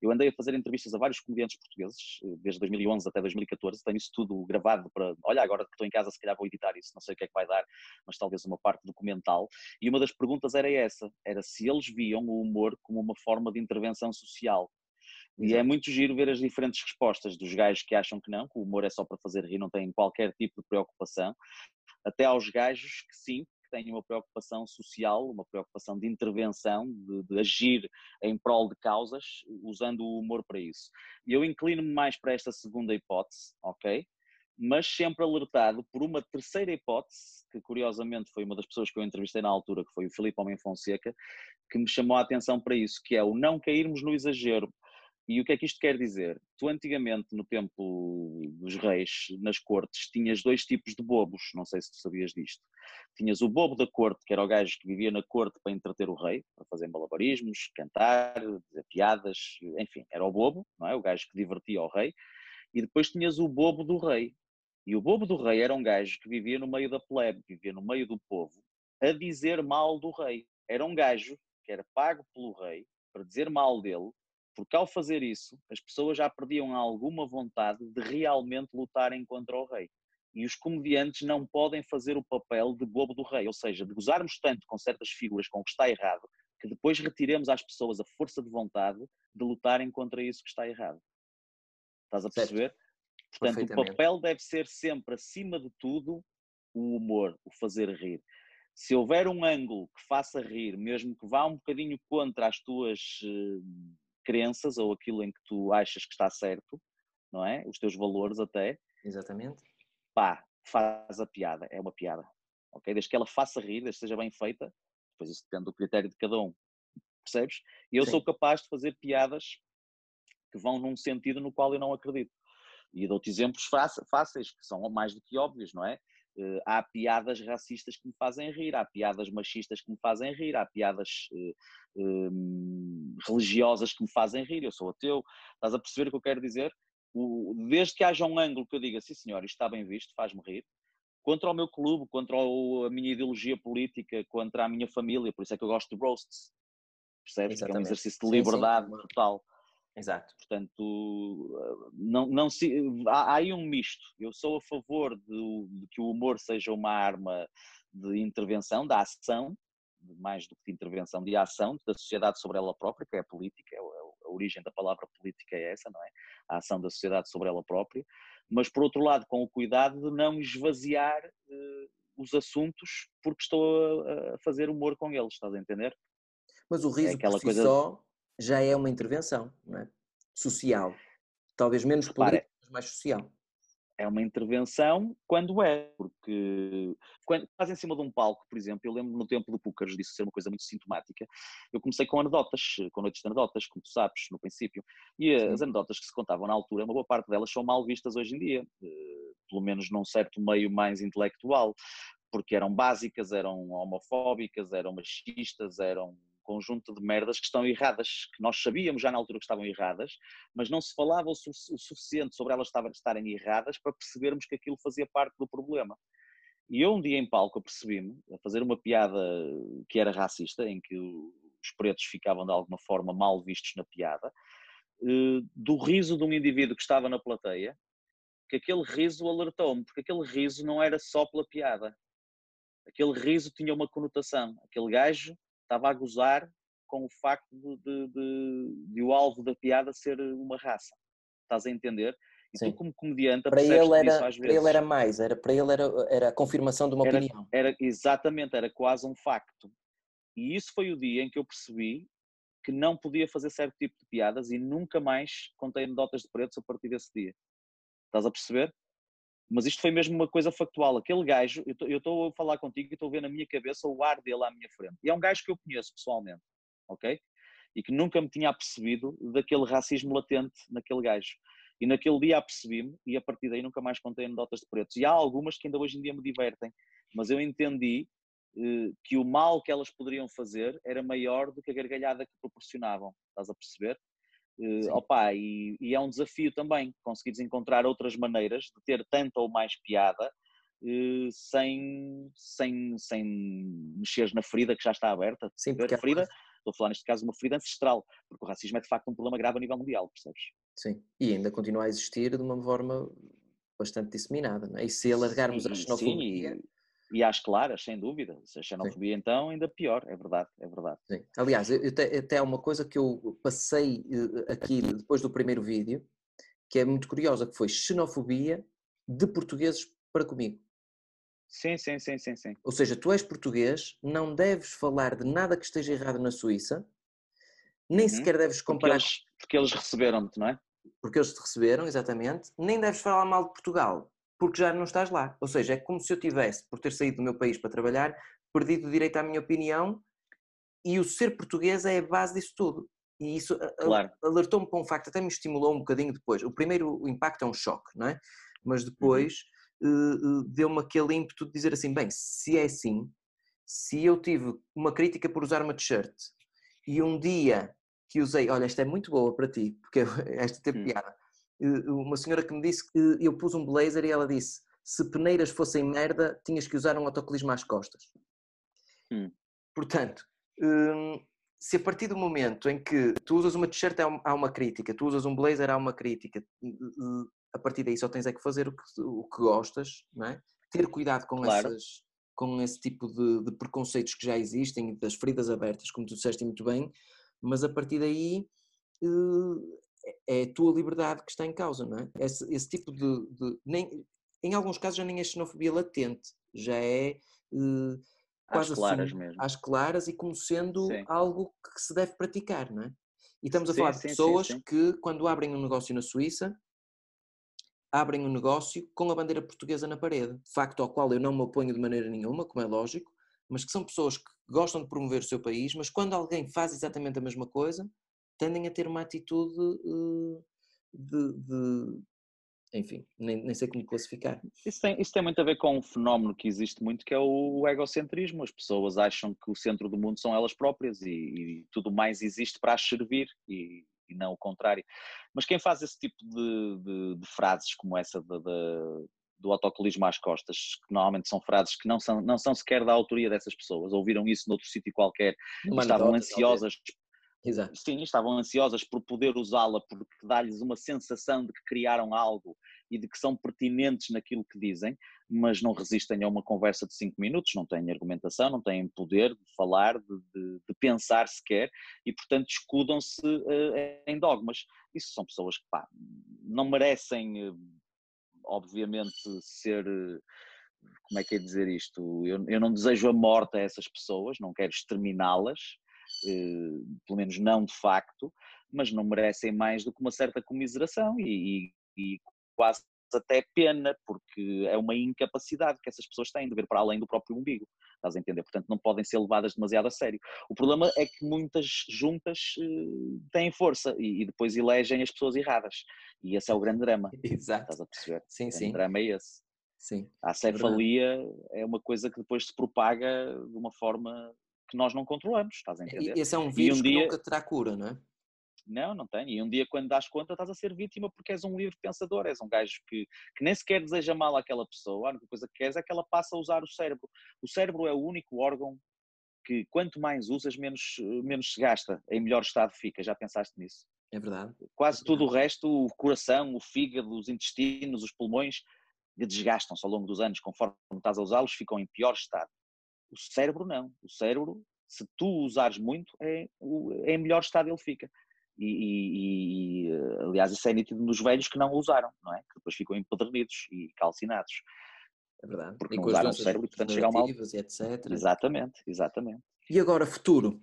eu andei a fazer entrevistas a vários comediantes portugueses, desde 2011 até 2014, tenho isso tudo gravado para, olha, agora que estou em casa se calhar vou editar isso, não sei o que é que vai dar, mas talvez uma parte documental, e uma das perguntas era essa, era se eles viam o humor como uma forma de intervenção social, e é muito giro ver as diferentes respostas dos gajos que acham que não, que o humor é só para fazer rir, não têm qualquer tipo de preocupação, até aos gajos que sim, têm uma preocupação social, uma preocupação de intervenção, de, de agir em prol de causas, usando o humor para isso. E eu inclino-me mais para esta segunda hipótese, ok? Mas sempre alertado por uma terceira hipótese, que curiosamente foi uma das pessoas que eu entrevistei na altura, que foi o Filipe Homem Fonseca, que me chamou a atenção para isso, que é o não cairmos no exagero. E o que é que isto quer dizer? Tu antigamente, no tempo dos reis, nas cortes, tinhas dois tipos de bobos, não sei se tu sabias disto. Tinhas o bobo da corte, que era o gajo que vivia na corte para entreter o rei, para fazer malabarismos, cantar, dizer piadas, enfim, era o bobo, não é? O gajo que divertia o rei. E depois tinhas o bobo do rei. E o bobo do rei era um gajo que vivia no meio da plebe, vivia no meio do povo, a dizer mal do rei. Era um gajo que era pago pelo rei para dizer mal dele porque ao fazer isso, as pessoas já perdiam alguma vontade de realmente lutarem contra o rei. E os comediantes não podem fazer o papel de bobo do rei, ou seja, de gozarmos tanto com certas figuras com o que está errado, que depois retiremos às pessoas a força de vontade de lutarem contra isso que está errado. Estás a perceber? Certo. Portanto, o papel deve ser sempre, acima de tudo, o humor, o fazer rir. Se houver um ângulo que faça rir, mesmo que vá um bocadinho contra as tuas uh, crenças ou aquilo em que tu achas que está certo, não é? Os teus valores até. Exatamente. Pá, faz a piada, é uma piada. Ok? Desde que ela faça rir, desde que seja bem feita, depois isso depende do critério de cada um, percebes? E eu Sim. sou capaz de fazer piadas que vão num sentido no qual eu não acredito. E dou-te exemplos fáceis, fáceis, que são mais do que óbvios, não é? Uh, há piadas racistas que me fazem rir, há piadas machistas que me fazem rir, há piadas uh, um, religiosas que me fazem rir. Eu sou ateu, estás a perceber o que eu quero dizer? O, desde que haja um ângulo que eu diga, sim senhor, isto está bem visto, faz-me rir, contra o meu clube, contra o, a minha ideologia política, contra a minha família, por isso é que eu gosto de roasts, percebes? Que é um exercício de liberdade sim, sim. total. Exato. Portanto, não, não se, há, há aí um misto. Eu sou a favor de, de, que o humor seja uma arma de intervenção, da ação, mais do que de intervenção, de ação da sociedade sobre ela própria, que é a política, é a origem da palavra política é essa, não é? A ação da sociedade sobre ela própria. Mas, por outro lado, com o cuidado de não esvaziar uh, os assuntos porque estou a, a, fazer humor com eles, estás a entender? Mas o riso é aquela por si coisa... só já é uma intervenção é? social. Talvez menos política, mas mais social. É uma intervenção quando é, porque quando estás em cima de um palco, por exemplo, eu lembro no tempo do Púcaros disso ser uma coisa muito sintomática, eu comecei com anedotas, com noites de anedotas, como tu sabes, no princípio, e Sim. as anedotas que se contavam na altura, uma boa parte delas são mal vistas hoje em dia, eh, pelo menos num certo meio mais intelectual, porque eram básicas, eram homofóbicas, eram machistas, eram conjunto de merdas que estão erradas, que nós sabíamos já na altura que estavam erradas, mas não se falava o, su o suficiente sobre elas estarem erradas para percebermos que aquilo fazia parte do problema. E eu um dia em palco percebi-me a fazer uma piada que era racista, em que os pretos ficavam de alguma forma mal vistos na piada, eh, do riso de um indivíduo que estava na plateia, que aquele riso alertou-me, porque aquele riso não era só pela piada. Aquele riso tinha uma conotação. Aquele gajo estava a gozar com o facto de, de, de, de, o alvo da piada ser uma raça. Estás a entender? E Sim. tu, como comediante, para ele era, às vezes. Para ele era mais, era, para ele era, era a confirmação de uma era, opinião. Era, exatamente, era quase um facto. E isso foi o dia em que eu percebi que não podia fazer certo tipo de piadas e nunca mais contei anedotas de pretos a partir desse dia. Estás a perceber? Mas isto foi mesmo uma coisa factual. Aquele gajo, eu estou a falar contigo e estou a ver na minha cabeça o ar dele à minha frente. E é um gajo que eu conheço pessoalmente, ok? E que nunca me tinha apercebido daquele racismo latente naquele gajo. E naquele dia apercebi-me e a partir daí nunca mais contei anedotas de pretos. E há algumas que ainda hoje em dia me divertem, mas eu entendi eh, que o mal que elas poderiam fazer era maior do que a gargalhada que proporcionavam. Estás a perceber? Uh, opa, e, e, é um desafio também conseguires encontrar outras maneiras de ter tanta ou mais piada uh, sem, sem, sem mexeres na ferida que já está aberta. Sim, porque a é ferida, estou a falar neste caso uma ferida ancestral, porque o racismo é de facto um problema grave a nível mundial, percebes? Sim, e ainda continua a existir de uma forma bastante disseminada, não é? E se alargarmos sim, a xenofobia... Sim, e às claras, sem dúvida. Se a xenofobia Sim. então, ainda pior, é verdade, é verdade. Sim. Aliás, até há uma coisa que eu passei eh, aqui depois do primeiro vídeo, que é muito curiosa, que foi xenofobia de portugueses para comigo. Sim, sim, sim, sim, sim. Ou seja, tu és português, não deves falar de nada que esteja errado na Suíça, nem uhum. sequer deves comparar... Porque eles, porque eles receberam-te, não é? Porque eles te receberam, exatamente. Nem deves falar mal de Portugal, porque já não estás lá. Ou seja, é como se eu tivesse, por ter saído do meu país para trabalhar, perdido o direito à minha opinião e o ser português é a base disso tudo. E isso claro. alertou-me para um facto, até me estimulou um bocadinho depois. O primeiro impacto é um choque, não é? Mas depois uhum. uh, deu-me aquele ímpeto de dizer assim: bem, se é assim, se eu tive uma crítica por usar uma t-shirt e um dia que usei, olha, esta é muito boa para ti, porque [laughs] esta hum. piada, uma senhora que me disse que eu pus um blazer e ela disse: se peneiras fossem merda, tinhas que usar um autocolismo às costas. Hum. Portanto, hum, se a partir do momento em que tu usas uma t-shirt há uma crítica, tu usas um blazer há uma crítica, a partir daí só tens é que fazer o que, o que gostas, não é? ter cuidado com, claro. essas, com esse tipo de, de, preconceitos que já existem, das feridas abertas, como tu disseste muito bem, mas a partir daí é a tua liberdade que está em causa, não é? Esse, esse tipo de, de, nem, em alguns casos já nem é xenofobia latente, já é uh, quase às claras assim, mesmo. às claras e como sendo sim. algo que se deve praticar, não é? E estamos a sim, falar de pessoas sim, que quando abrem um negócio na Suíça abrem um negócio com a bandeira portuguesa na parede, facto ao qual eu não me oponho de maneira nenhuma, como é lógico, mas que são pessoas que gostam de promover o seu país, mas quando alguém faz exatamente a mesma coisa, tendem a ter uma atitude uh, de, de, enfim, nem, nem sei como classificar. Isso tem, isso tem muito a ver com um fenómeno que existe muito, que é o egocentrismo. As pessoas acham que o centro do mundo são elas próprias e, e tudo mais existe para as servir e, e, não o contrário. Mas quem faz esse tipo de, de, de frases como essa de, do autocolismo às costas, que normalmente são frases que não são, não são sequer da autoria dessas pessoas, ouviram isso noutro sítio qualquer estavam ansiosas Exato. Sim, estavam ansiosas por poder usá-la porque dá-lhes uma sensação de que criaram algo e de que são pertinentes naquilo que dizem, mas não resistem a uma conversa de cinco minutos, não têm argumentação, não têm poder de falar, de, de, de pensar sequer e, portanto, escudam-se uh, em dogmas. Isso são pessoas que pá, não merecem, uh, obviamente, ser. Uh, como é que é dizer isto? Eu, eu não desejo a morte a essas pessoas, não quero exterminá-las, pelo menos não de facto, mas não merecem mais do que uma certa comiseração e, e, e quase até pena, porque é uma incapacidade que essas pessoas têm de ver para além do próprio umbigo, estás a entender? Portanto, não podem ser levadas demasiado a sério. O problema é que muitas juntas uh, têm força e, e, depois elegem as pessoas erradas, e esse é o grande drama. Exato. Estás a perceber? Sim, o sim. O drama é esse. Sim. A cefalia é uma coisa que depois se propaga de uma forma que nós não controlamos, estás a entender? Esse é um vírus um dia... que nunca terá cura, não é? Não, não tem. E um dia, quando dás conta, estás a ser vítima porque és um livre pensador, és um gajo que, que nem sequer deseja mal àquela pessoa. A única coisa que queres é que ela passe a usar o cérebro. O cérebro é o único órgão que, quanto mais usas, menos, menos se gasta, em melhor estado fica. Já pensaste nisso? É verdade. Quase é tudo o resto, o coração, o fígado, os intestinos, os pulmões, desgastam-se ao longo dos anos, conforme estás a usá-los, ficam em pior estado. O cérebro não. O cérebro, se tu usares muito, é, é em melhor estado ele fica. E, e, e, aliás, isso é nítido nos velhos que não usaram, não é? Que depois ficam empedernidos e calcinados. É verdade. Porque e não usaram o cérebro e, portanto, chegam mal. etc. Exatamente, exatamente. E agora, futuro?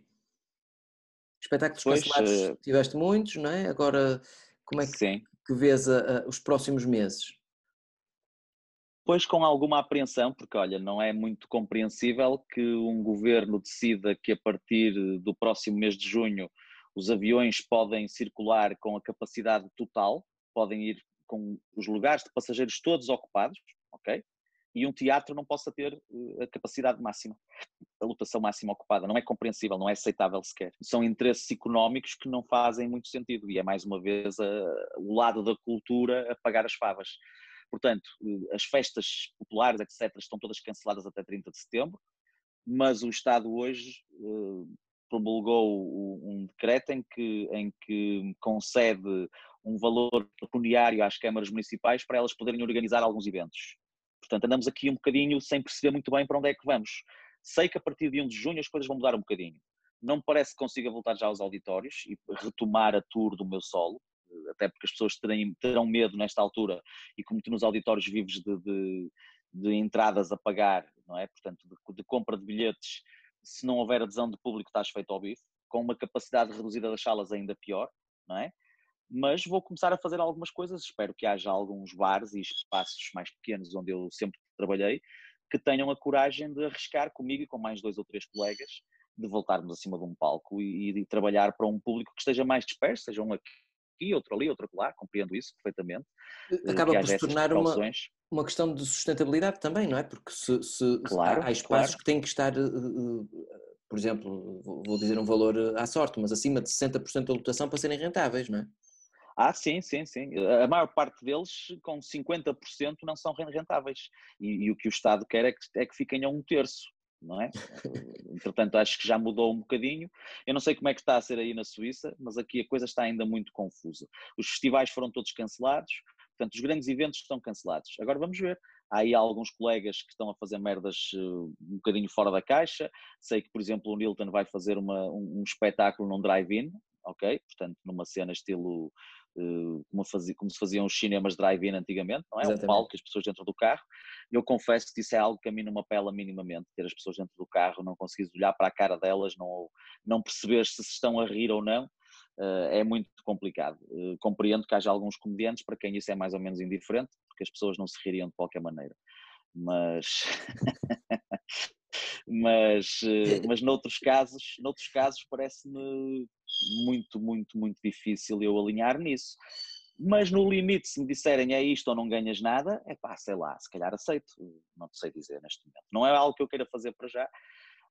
Espetáculos pois, cancelados, uh... tiveste muitos, não é? Agora, como é que, que vês a, a, os próximos meses? Pois com alguma apreensão, porque olha, não é muito compreensível que um governo decida que a partir do próximo mês de junho os aviões podem circular com a capacidade total, podem ir com os lugares de passageiros todos ocupados, ok? E um teatro não possa ter eh, a capacidade máxima, a lotação máxima ocupada. Não é compreensível, não é aceitável sequer. São interesses económicos que não fazem muito sentido e é mais uma vez a, o lado da cultura a pagar as favas. Portanto, eh, as festas populares, etc., estão todas canceladas até 30 de setembro, mas o Estado hoje uh, promulgou um decreto em que, em que concede um valor pecuniário às câmaras municipais para elas poderem organizar alguns eventos. Portanto, andamos aqui um bocadinho sem perceber muito bem para onde é que vamos. Sei que a partir de 1 de junho as coisas vão mudar um bocadinho. Não me parece que consiga voltar já aos auditórios e retomar a tour do meu solo, até porque as pessoas terem, terão medo nesta altura e como tu nos auditórios vives de, de, de entradas a pagar, não é? Portanto, de, de, compra de bilhetes, se não houver adesão de público estás feito ao bife, com uma capacidade reduzida das salas ainda pior, não é? Mas vou começar a fazer algumas coisas, espero que haja alguns bares e espaços mais pequenos onde eu sempre trabalhei, que tenham a coragem de arriscar comigo e com mais dois ou três colegas, de voltarmos acima de um palco e, e trabalhar para um público que esteja mais disperso, sejam aqui aqui, outro ali, outro lá, compreendo isso perfeitamente. Eh, acaba por se tornar uma, uma questão de sustentabilidade também, não é? Porque se, se claro, há, espaços claro. que têm que estar, uh, por exemplo, vou dizer um valor à sorte, mas acima de 60% da lotação para serem rentáveis, não é? Ah, sim, sim, sim. A maior parte deles, com 50%, não são rentáveis. E, e, o que o Estado quer é que, é que fiquem a um terço não é? Entretanto, acho que já mudou um bocadinho. Eu não sei como é que está a ser aí na Suíça, mas aqui a coisa está ainda muito confusa. Os festivais foram todos cancelados, portanto, os grandes eventos estão cancelados. Agora vamos ver. Há aí alguns colegas que estão a fazer merdas uh, um bocadinho fora da caixa. Sei que, por exemplo, o Nilton vai fazer uma, um, um espetáculo num drive-in, ok? Portanto, numa cena estilo eh, como, fazia, como se faziam os cinemas drive-in antigamente, não é? Exatamente. Um palco, as pessoas dentro do carro. Eu confesso que isso é algo que a mim não me apela minimamente, ter as pessoas dentro do carro, não conseguires olhar para a cara delas, não, não perceber se estão a rir ou não, uh, é muito complicado. Uh, compreendo que haja alguns comediantes para quem isso é mais ou menos indiferente, porque as pessoas não se ririam de qualquer maneira. Mas [laughs] mas, eh, mas noutros casos, noutros casos parece-me muito, muito, muito difícil eu alinhar nisso. Mas no limite, se me disserem é isto ou não ganhas nada, é pá, sei lá, se calhar aceito, não sei dizer neste momento. Não é algo que eu queira fazer para já.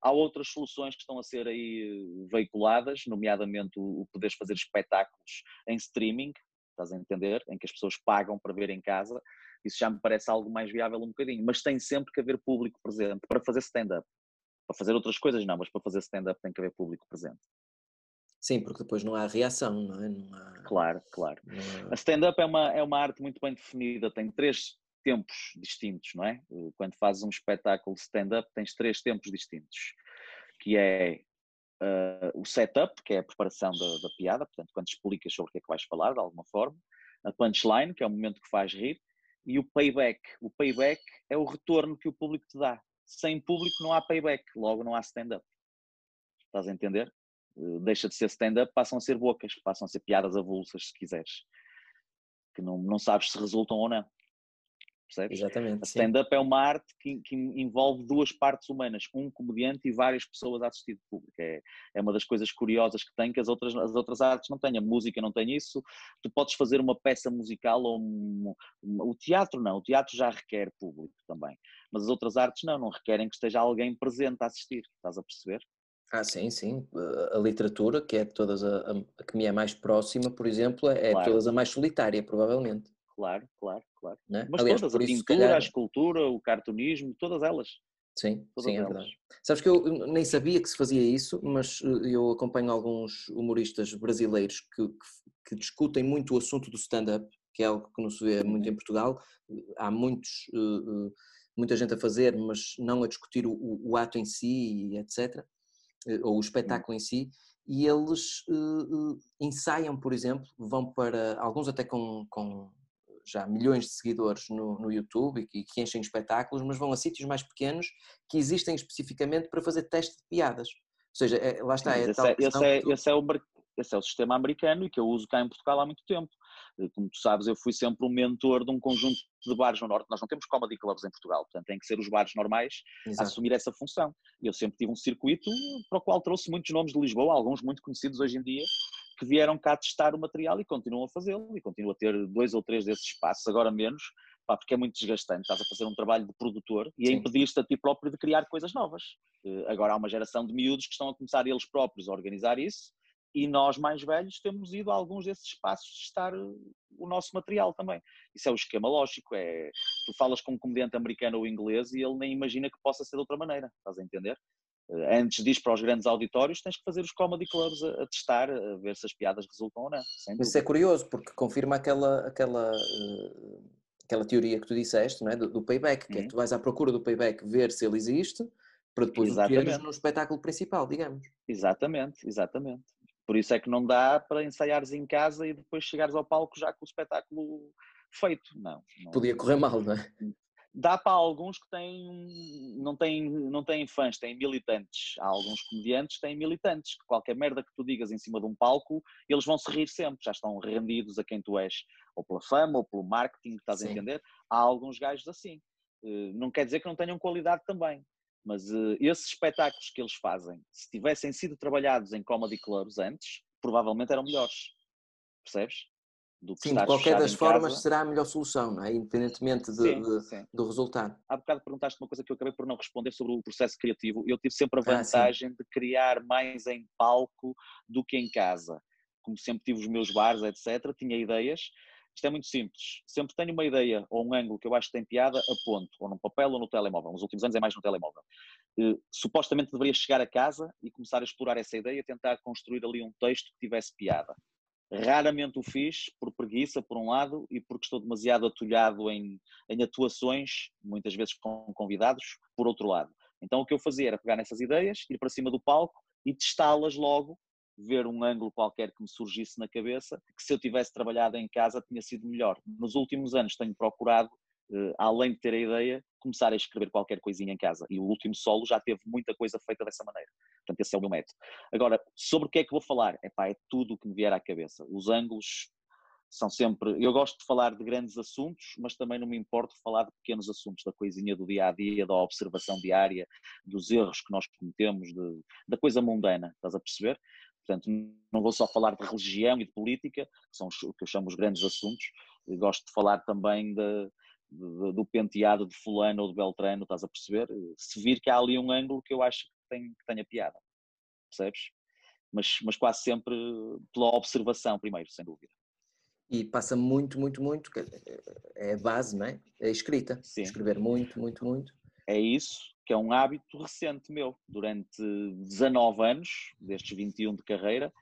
Há outras soluções que estão a ser aí eh, veiculadas, nomeadamente o poderes fazer espetáculos em streaming, estás a entender? Em que as pessoas pagam para ver em casa. Isso já me parece algo mais viável um bocadinho, mas tem sempre que haver público presente para fazer stand-up. Para fazer outras coisas não, mas para fazer stand-up tem que haver público presente. Sim, porque depois não há reação, não é? Não há... Claro, claro. Há... A stand-up é uma, é uma arte muito bem definida, tem três tempos distintos, não é? Quando fazes um espetáculo stand-up, tens três tempos distintos, que é uh, o setup, que é a preparação da, da, piada, portanto, quando explicas sobre o que é que vais falar, de alguma forma, a punchline, que é o momento que faz rir, e o payback. O payback é o retorno que o público te dá. Sem público não há payback, logo não há stand-up. Estás a entender? Eh, deixa de ser stand-up, passam a ser bocas, passam a ser piadas avulsas, se quiseres, que não, não sabes se resultam ou não. Percebes? Exatamente. A stand-up é uma arte que, que, envolve duas partes humanas, um comediante e várias pessoas a assistir de público. É, é uma das coisas curiosas que tem que as outras, as outras artes não têm. A música não tem isso. Tu podes fazer uma peça musical ou um, um, o teatro não. O teatro já requer público também. Mas as outras artes não, não requerem que esteja alguém presente a assistir. Estás a perceber? Ah, sim, sim. A literatura, que é todas a, a, que me é mais próxima, por exemplo, é claro. todas a mais solitária, provavelmente. Claro, claro, claro. Né? Mas Aliás, todas, a pintura, calhar... a escultura, o cartunismo, todas elas. Sim, todas sim, é verdade. Sabes que eu nem sabia que se fazia isso, mas eh, eu acompanho alguns humoristas brasileiros que, que, que discutem muito o assunto do stand-up, que é algo que não se vê muito em uhum. Portugal. Há muitos, uh, muita gente a fazer, mas não a discutir o, o ato em si, etc ou o hum. espetáculo em si, e eles uh, ensaiam, por exemplo, vão para, alguns até com, com já milhões de seguidores no, no YouTube e que, que, enchem espetáculos, mas vão a sítios mais pequenos que existem especificamente para fazer teste de piadas. Ou seja, é, lá está, é esse, é, esse, é, tu... esse, é o, esse é o sistema americano e que eu uso cá em Portugal há muito tempo. Como tu sabes, eu fui sempre um mentor de um conjunto de bares no Norte. Nós não temos comedy clubs em Portugal, portanto, tem que ser os bares normais Exato. a assumir essa função. Eu sempre tive um circuito para o qual trouxe muitos nomes de Lisboa, alguns muito conhecidos hoje em dia, que vieram cá testar o material e continuam a fazê-lo. E continuo a ter dois ou três desses espaços, agora menos, pá, porque é muito desgastante. Estás a fazer um trabalho de produtor e a impedir-te a ti próprio de criar coisas novas. Eh, agora há uma geração de miúdos que estão a começar eles próprios a organizar isso e nós mais velhos temos ido a alguns desses espaços testar o nosso material também. Isso é o esquema lógico, é tu falas com um comediante americano ou inglês e ele nem imagina que possa ser de outra maneira, estás a entender? Eh, antes ir para os grandes auditórios, tens que fazer os comedy clubs a, a testar, a ver se as piadas resultam ou não. Isso é curioso, porque confirma aquela, aquela, uh, aquela teoria que tu disseste, não é? do, do payback, que é que uhum. tu vais à procura do payback, ver se ele existe, para depois o no espetáculo principal, digamos. Exatamente, exatamente. Por isso é que não dá para ensaiares em casa e depois chegares ao palco já com o espetáculo feito. Não. não. Podia correr mal, não é? Dá para alguns que têm, não, têm, não têm fãs, têm militantes. Há alguns comediantes que têm militantes, que qualquer merda que tu digas em cima de um palco, eles vão se rir sempre, já estão rendidos a quem tu és, ou pela fama, ou pelo marketing, estás Sim. a entender? Há alguns gajos assim. Eh, não quer dizer que não tenham qualidade também. Mas uh, esses espetáculos que eles fazem, se tivessem sido trabalhados em comedy clubs antes, provavelmente eram melhores. Percebes? Do que sim, de qualquer das formas casa. será a melhor solução, não é? independentemente de, sim, de, sim. do resultado. Há bocado perguntaste uma coisa que eu acabei por não responder sobre o processo criativo. Eu tive sempre a ah, vantagem ah, de criar mais em palco do que em casa. Como sempre tive os meus bares, etc., tinha ideias isto é muito simples. Sempre tenho uma ideia ou um ângulo que eu acho que tem piada, aponto, ou no papel ou no telemóvel. Nos últimos anos é mais no telemóvel. Uh, supostamente deveria chegar a casa e começar a explorar essa ideia, tentar construir ali um texto que tivesse piada. Raramente o fiz, por preguiça, por um lado, e porque estou demasiado atulhado em, em atuações, muitas vezes com convidados, por outro lado. Então o que eu fazia era pegar nessas ideias, ir para cima do palco e testá-las logo ver um ângulo qualquer que me surgisse na cabeça, que se eu tivesse trabalhado em casa tinha sido melhor. Nos últimos anos tenho procurado, uh, além de ter a ideia, começar a escrever qualquer coisinha em casa. E o último solo já teve muita coisa feita dessa maneira. Portanto, esse é o meu método. Agora, sobre o que é que vou falar? Epá, é tudo o que me vier à cabeça. Os ângulos são sempre. Eu gosto de falar de grandes assuntos, mas também não me importo falar de pequenos assuntos, da coisinha do dia a dia, da observação diária, dos erros que nós cometemos, de, da coisa mundana, estás a perceber? Portanto, não vou só falar de religião e de política, que são o que eu chamo os grandes assuntos, eu gosto de falar também de, de, do penteado de fulano ou de beltrano, estás a perceber? Se vir que há ali um ângulo que eu acho que, tem, que tenha piada, percebes? Mas, mas quase sempre pela observação primeiro, sem dúvida. E passa muito, muito, muito, é a base, não é? É a escrita. Sim. Escrever muito, muito, muito. É isso, que é um hábito recente meu. Durante 19 anos, destes 21 de carreira,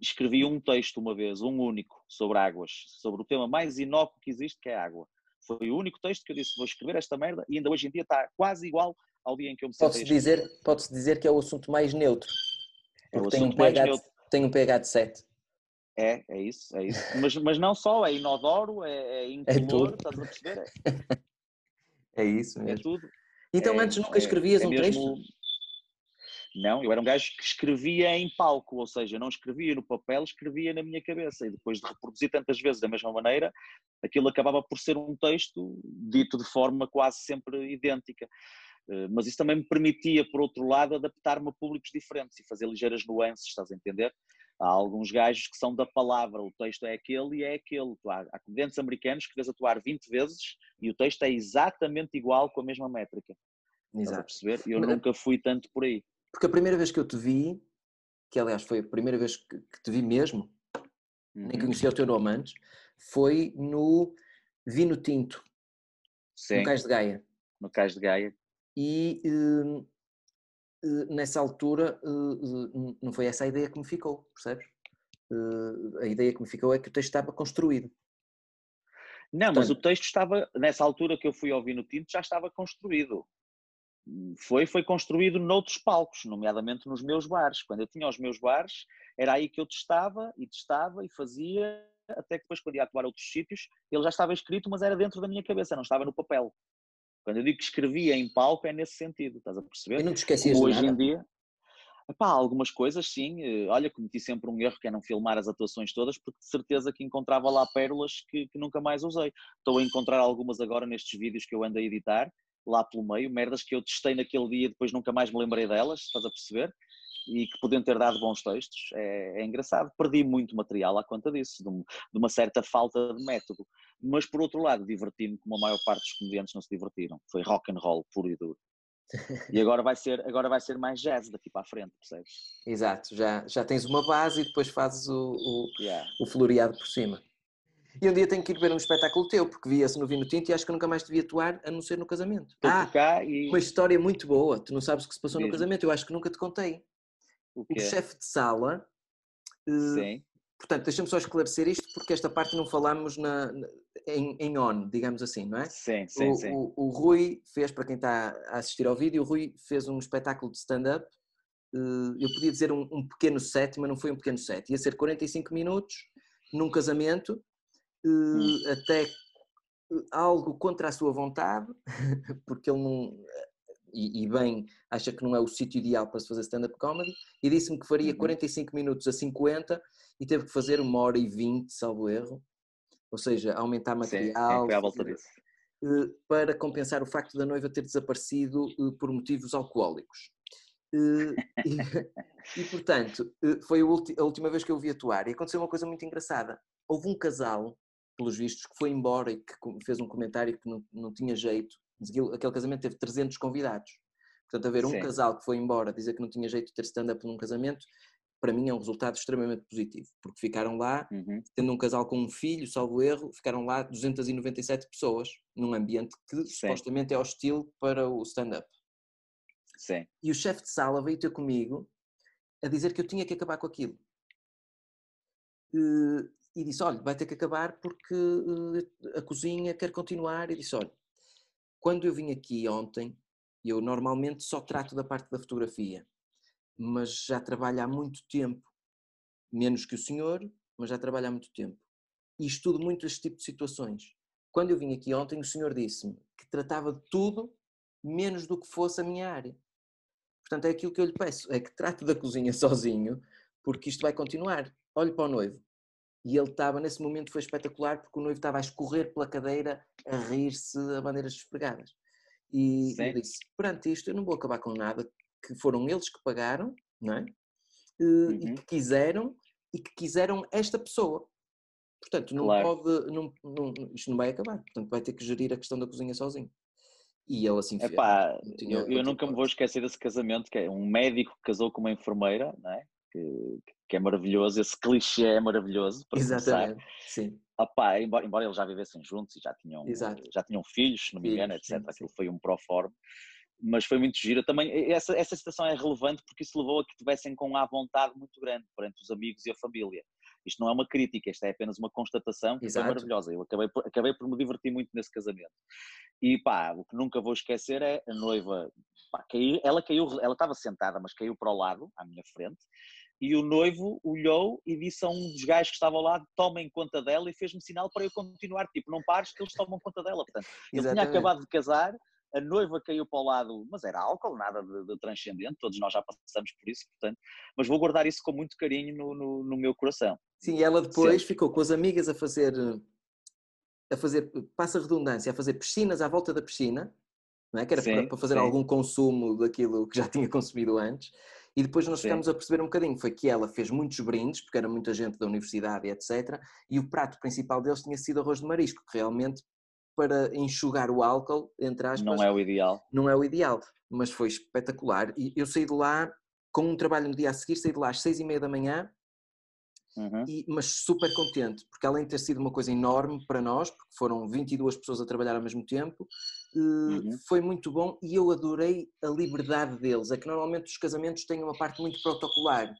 escrevi um texto uma vez, um único, sobre águas, sobre o tema mais inócuo que existe, que é a água. Foi o único texto que eu disse, vou escrever esta merda, e ainda hoje em dia está quase igual ao dia em que eu me sentei. Pode-se dizer, pode dizer que é o assunto mais neutro. É assunto tem um pH. De, tem um pH de 7. É, é isso, é isso. Mas, mas não só, é inodoro, é, é, é incolor, é estás a perceber? É, [laughs] é isso é mesmo. É tudo. Então antes nunca escrevias um mesmo... texto? Não, eu era um gajo que escrevia em palco, ou seja, não escrevia no papel, escrevia na minha cabeça e depois de reproduzir tantas vezes da mesma maneira, aquilo acabava por ser um texto dito de forma quase sempre idêntica. Eh, mas isso também me permitia, por outro lado, adaptar-me a públicos diferentes e fazer ligeiras nuances, estás a entender? Há alguns gajos que são da palavra, o texto é aquele e é aquele. Há, há comediantes americanos que vês atuar 20 vezes e o texto é exatamente igual com a mesma métrica. Exato. Estás a perceber? Eu Mas, nunca fui tanto por aí. Porque a primeira vez que eu te vi, que aliás foi a primeira vez que, que te vi mesmo, uhum. nem conhecia o teu nome antes, foi no Vino Tinto, Sim. no Cais de Gaia. No Cais de Gaia. E uh, nessa altura uh, não foi essa a ideia que me ficou, percebes? a ideia que me ficou é que o texto estava construído. Não, Portanto, mas o texto estava, nessa altura que eu fui ao Vino Tinto, já estava construído. Foi, foi construído noutros palcos, nomeadamente nos meus bares. Quando eu tinha os meus bares, era aí que eu testava e testava e fazia, até que depois, quando ia atuar a outros sítios, ele já estava escrito, mas era dentro da minha cabeça, não estava no papel. Quando eu digo que escrevia em palco é nesse sentido, estás a perceber? E não te esquecias Como hoje nada. em dia. Epá, algumas coisas sim, eh, olha, cometi sempre um erro que é não filmar as atuações todas, porque de certeza que encontrava lá pérolas que, que nunca mais usei. Estou a encontrar algumas agora nestes vídeos que eu ando a editar, lá pelo meio, merdas que eu testei naquele dia e depois nunca mais me lembrei delas, estás a perceber? E que podiam ter dado bons textos. É, é engraçado. Perdi muito material à conta disso, de, de uma certa falta de método mas por outro lado diverti-me como a maior parte dos comediantes não se divertiram. Foi rock and roll puro e duro. E agora vai ser, agora vai ser mais jazz daqui para a frente, percebes? Exato, já, já tens uma base e depois fazes o, o, yeah. o floreado por cima. E um dia tenho que ir ver um espetáculo teu, porque vi-se no Vino Tinto e acho que nunca mais devia atuar a não ser no casamento. Estou ah, e... uma história muito boa. Tu não sabes o que se passou Mesmo. no casamento, eu acho que nunca te contei. O, o chefe de sala uh, Sim. Portanto, deixa-me só esclarecer isto, porque esta parte não falamos na, em, em, on, digamos assim, não é? Sim, sim, o, sim. O, o, Rui fez, para quem está a assistir ao vídeo, o Rui fez um espetáculo de stand-up. Eh, eu podia dizer um, um, pequeno set, mas não foi um pequeno set. Ia ser 45 minutos num casamento, eh, hum. até eh, algo contra a sua vontade, [laughs] porque ele não. E, e, bem, acha que não é o sítio ideal para se fazer stand-up comedy, e disse-me que faria 45 uhum. minutos a 50 e teve que fazer uma hora e vinte, salvo erro, ou seja, aumentar material Sim, fazer, eh, para compensar o facto da noiva ter desaparecido eh, por motivos alcoólicos. Eh, e, [laughs] e, portanto, foi a última vez que eu vi atuar e aconteceu uma coisa muito engraçada. Houve um casal, pelos vistos, que foi embora e que fez um comentário que não, não tinha jeito. Aquele casamento teve 300 convidados. Portanto, haver um Sim. casal que foi embora dizer que não tinha jeito de ter stand-up num casamento para mim é um resultado extremamente positivo, porque ficaram lá, uhum. tendo um casal com um filho, salvo erro, ficaram lá 297 pessoas, num ambiente que Sim. supostamente é hostil para o stand-up. Sim. E o chefe de sala veio ter comigo a dizer que eu tinha que acabar com aquilo. E disse: Olha, vai ter que acabar porque eh, a cozinha quer continuar. E disse: Olha, quando eu vim aqui ontem, eu normalmente só trato da parte da fotografia mas já trabalha há muito tempo, menos que o senhor, mas já trabalha há muito tempo. E estudo muito este tipo de situações. Quando eu vim aqui ontem, o senhor disse-me que tratava de tudo menos do que fosse a minha área. Portanto, é aquilo que eu lhe peço, é que trate da cozinha [laughs] sozinho, porque isto vai continuar. Olhe para o noivo. E ele estava, nesse momento foi espetacular porque o noivo estava a escorrer pela cadeira, a rir-se a bandeiras despregadas. E eu disse: perante isto, eu não vou acabar com nada, que foram eles que pagaram, não é? Eh, E Uhum. que quiseram, e que quiseram esta pessoa. Portanto, não Claro. pode, não, não- isto não vai acabar. Portanto, vai ter que gerir a questão da cozinha sozinho. E ele assim fez. Epá, tinha eu, eu nunca me vou esquecer desse casamento, que é um médico que casou com uma enfermeira, não é? Que, que é maravilhoso, esse clichê é maravilhoso, para começar. Exatamente, sim. Opá, embora, embora eles já vivessem juntos e já tinham, Exato. já tinham filhos, se não me engano, sim, etc. sim. Aquilo foi um pró-forma, mas foi muito giro. Também, essa, essa situação é relevante porque isso levou a que tivessem com à vontade muito grande perante os amigos e a família. Isto não é uma crítica, isto é apenas uma constatação que Exato. foi maravilhosa. Eu acabei por, acabei por me divertir muito nesse casamento. E pá, o que nunca vou esquecer é a noiva, pá, caiu, ela caiu, ela estava sentada, mas caiu para o lado, à minha frente, e o noivo olhou e disse a um dos gajos que estava ao lado, tomem conta dela e fez-me sinal para eu continuar, tipo, não pares que eles tomam conta dela. Portanto, ele tinha acabado de casar, a noiva caiu para o lado, mas era álcool, nada de, de transcendente, todos nós já passamos por isso, portanto, mas vou guardar isso com muito carinho no, no, no meu coração. Sim, e ela depois Sempre. ficou com as amigas a fazer, a fazer, passa a redundância, a fazer piscinas à volta da piscina, não é? que era para, Sim, para fazer sim. algum consumo daquilo que já tinha consumido antes. E depois nós Sim. ficámos a perceber um bocadinho, foi que ela fez muitos brindes, porque era muita gente da universidade etc. E o prato principal deles tinha sido arroz de marisco, que realmente para enxugar o álcool, entre aspas, Não é o ideal. não é o ideal, mas foi espetacular. E eu saí de lá com um trabalho no dia a seguir, saí de lá às seis e meia da manhã, Uhum. e- mas super contente, porque além de ter sido uma coisa enorme para nós, porque foram 22 pessoas a trabalhar ao mesmo tempo, eh, Uhum. foi muito bom e eu adorei a liberdade deles. É que normalmente os casamentos têm uma parte muito protocolar.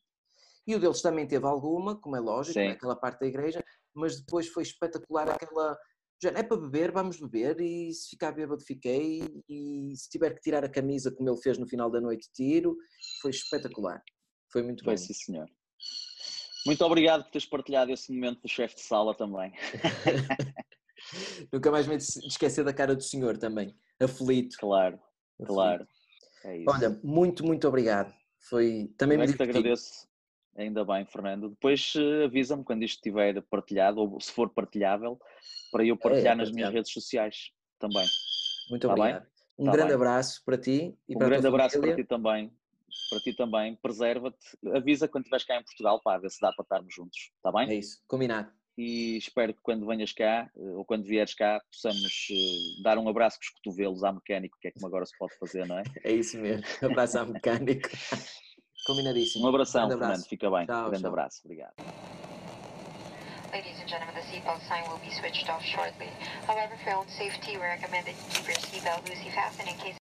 E o deles também teve alguma, como é lógico, Sim. né, aquela parte da igreja, mas depois foi espetacular aquela. Já é para beber, vamos beber, e se ficar bêbado, fiquei, e se tiver que tirar a camisa, como ele fez no final da noite, tiro. Foi espetacular. Foi muito Foi bom. sim, senhor. Muito obrigado por teres partilhado esse momento do chefe de sala também. [laughs] Nunca mais me esquecer da cara do senhor também, aflito. Claro, aflito. claro. É. Olha, muito, muito obrigado. Foi, também é que te agradeço. Ainda bem, Fernando. Depois eh, avisa-me quando isto estiver partilhado, ou se for partilhável, para eu partilhar nas minhas redes sociais também. Muito Tá bem? obrigado. Um Tá grande bem. abraço para ti e Um para a grande abraço família. para ti também. Para ti também. Preserva-te. Avisa quando estiveres cá em Portugal para ver se dá para estarmos juntos. Está bem? É isso, combinado. E espero que quando venhas cá, eh, ou quando vieres cá, possamos eh, dar um abraço com os cotovelos à mecânico, que é como agora se pode fazer, não é? [laughs] É isso mesmo. [laughs] Abraço ao mecânico. [laughs] Combinadíssimo. Um abração, Grande Fernando. abraço. Fica bem. Tchau, grande tchau. abraço. Obrigado. Ladies and gentlemen, the seatbelt sign will be switched off shortly. However, for your own safety, we recommend that you keep your seatbelt loosely fastened in case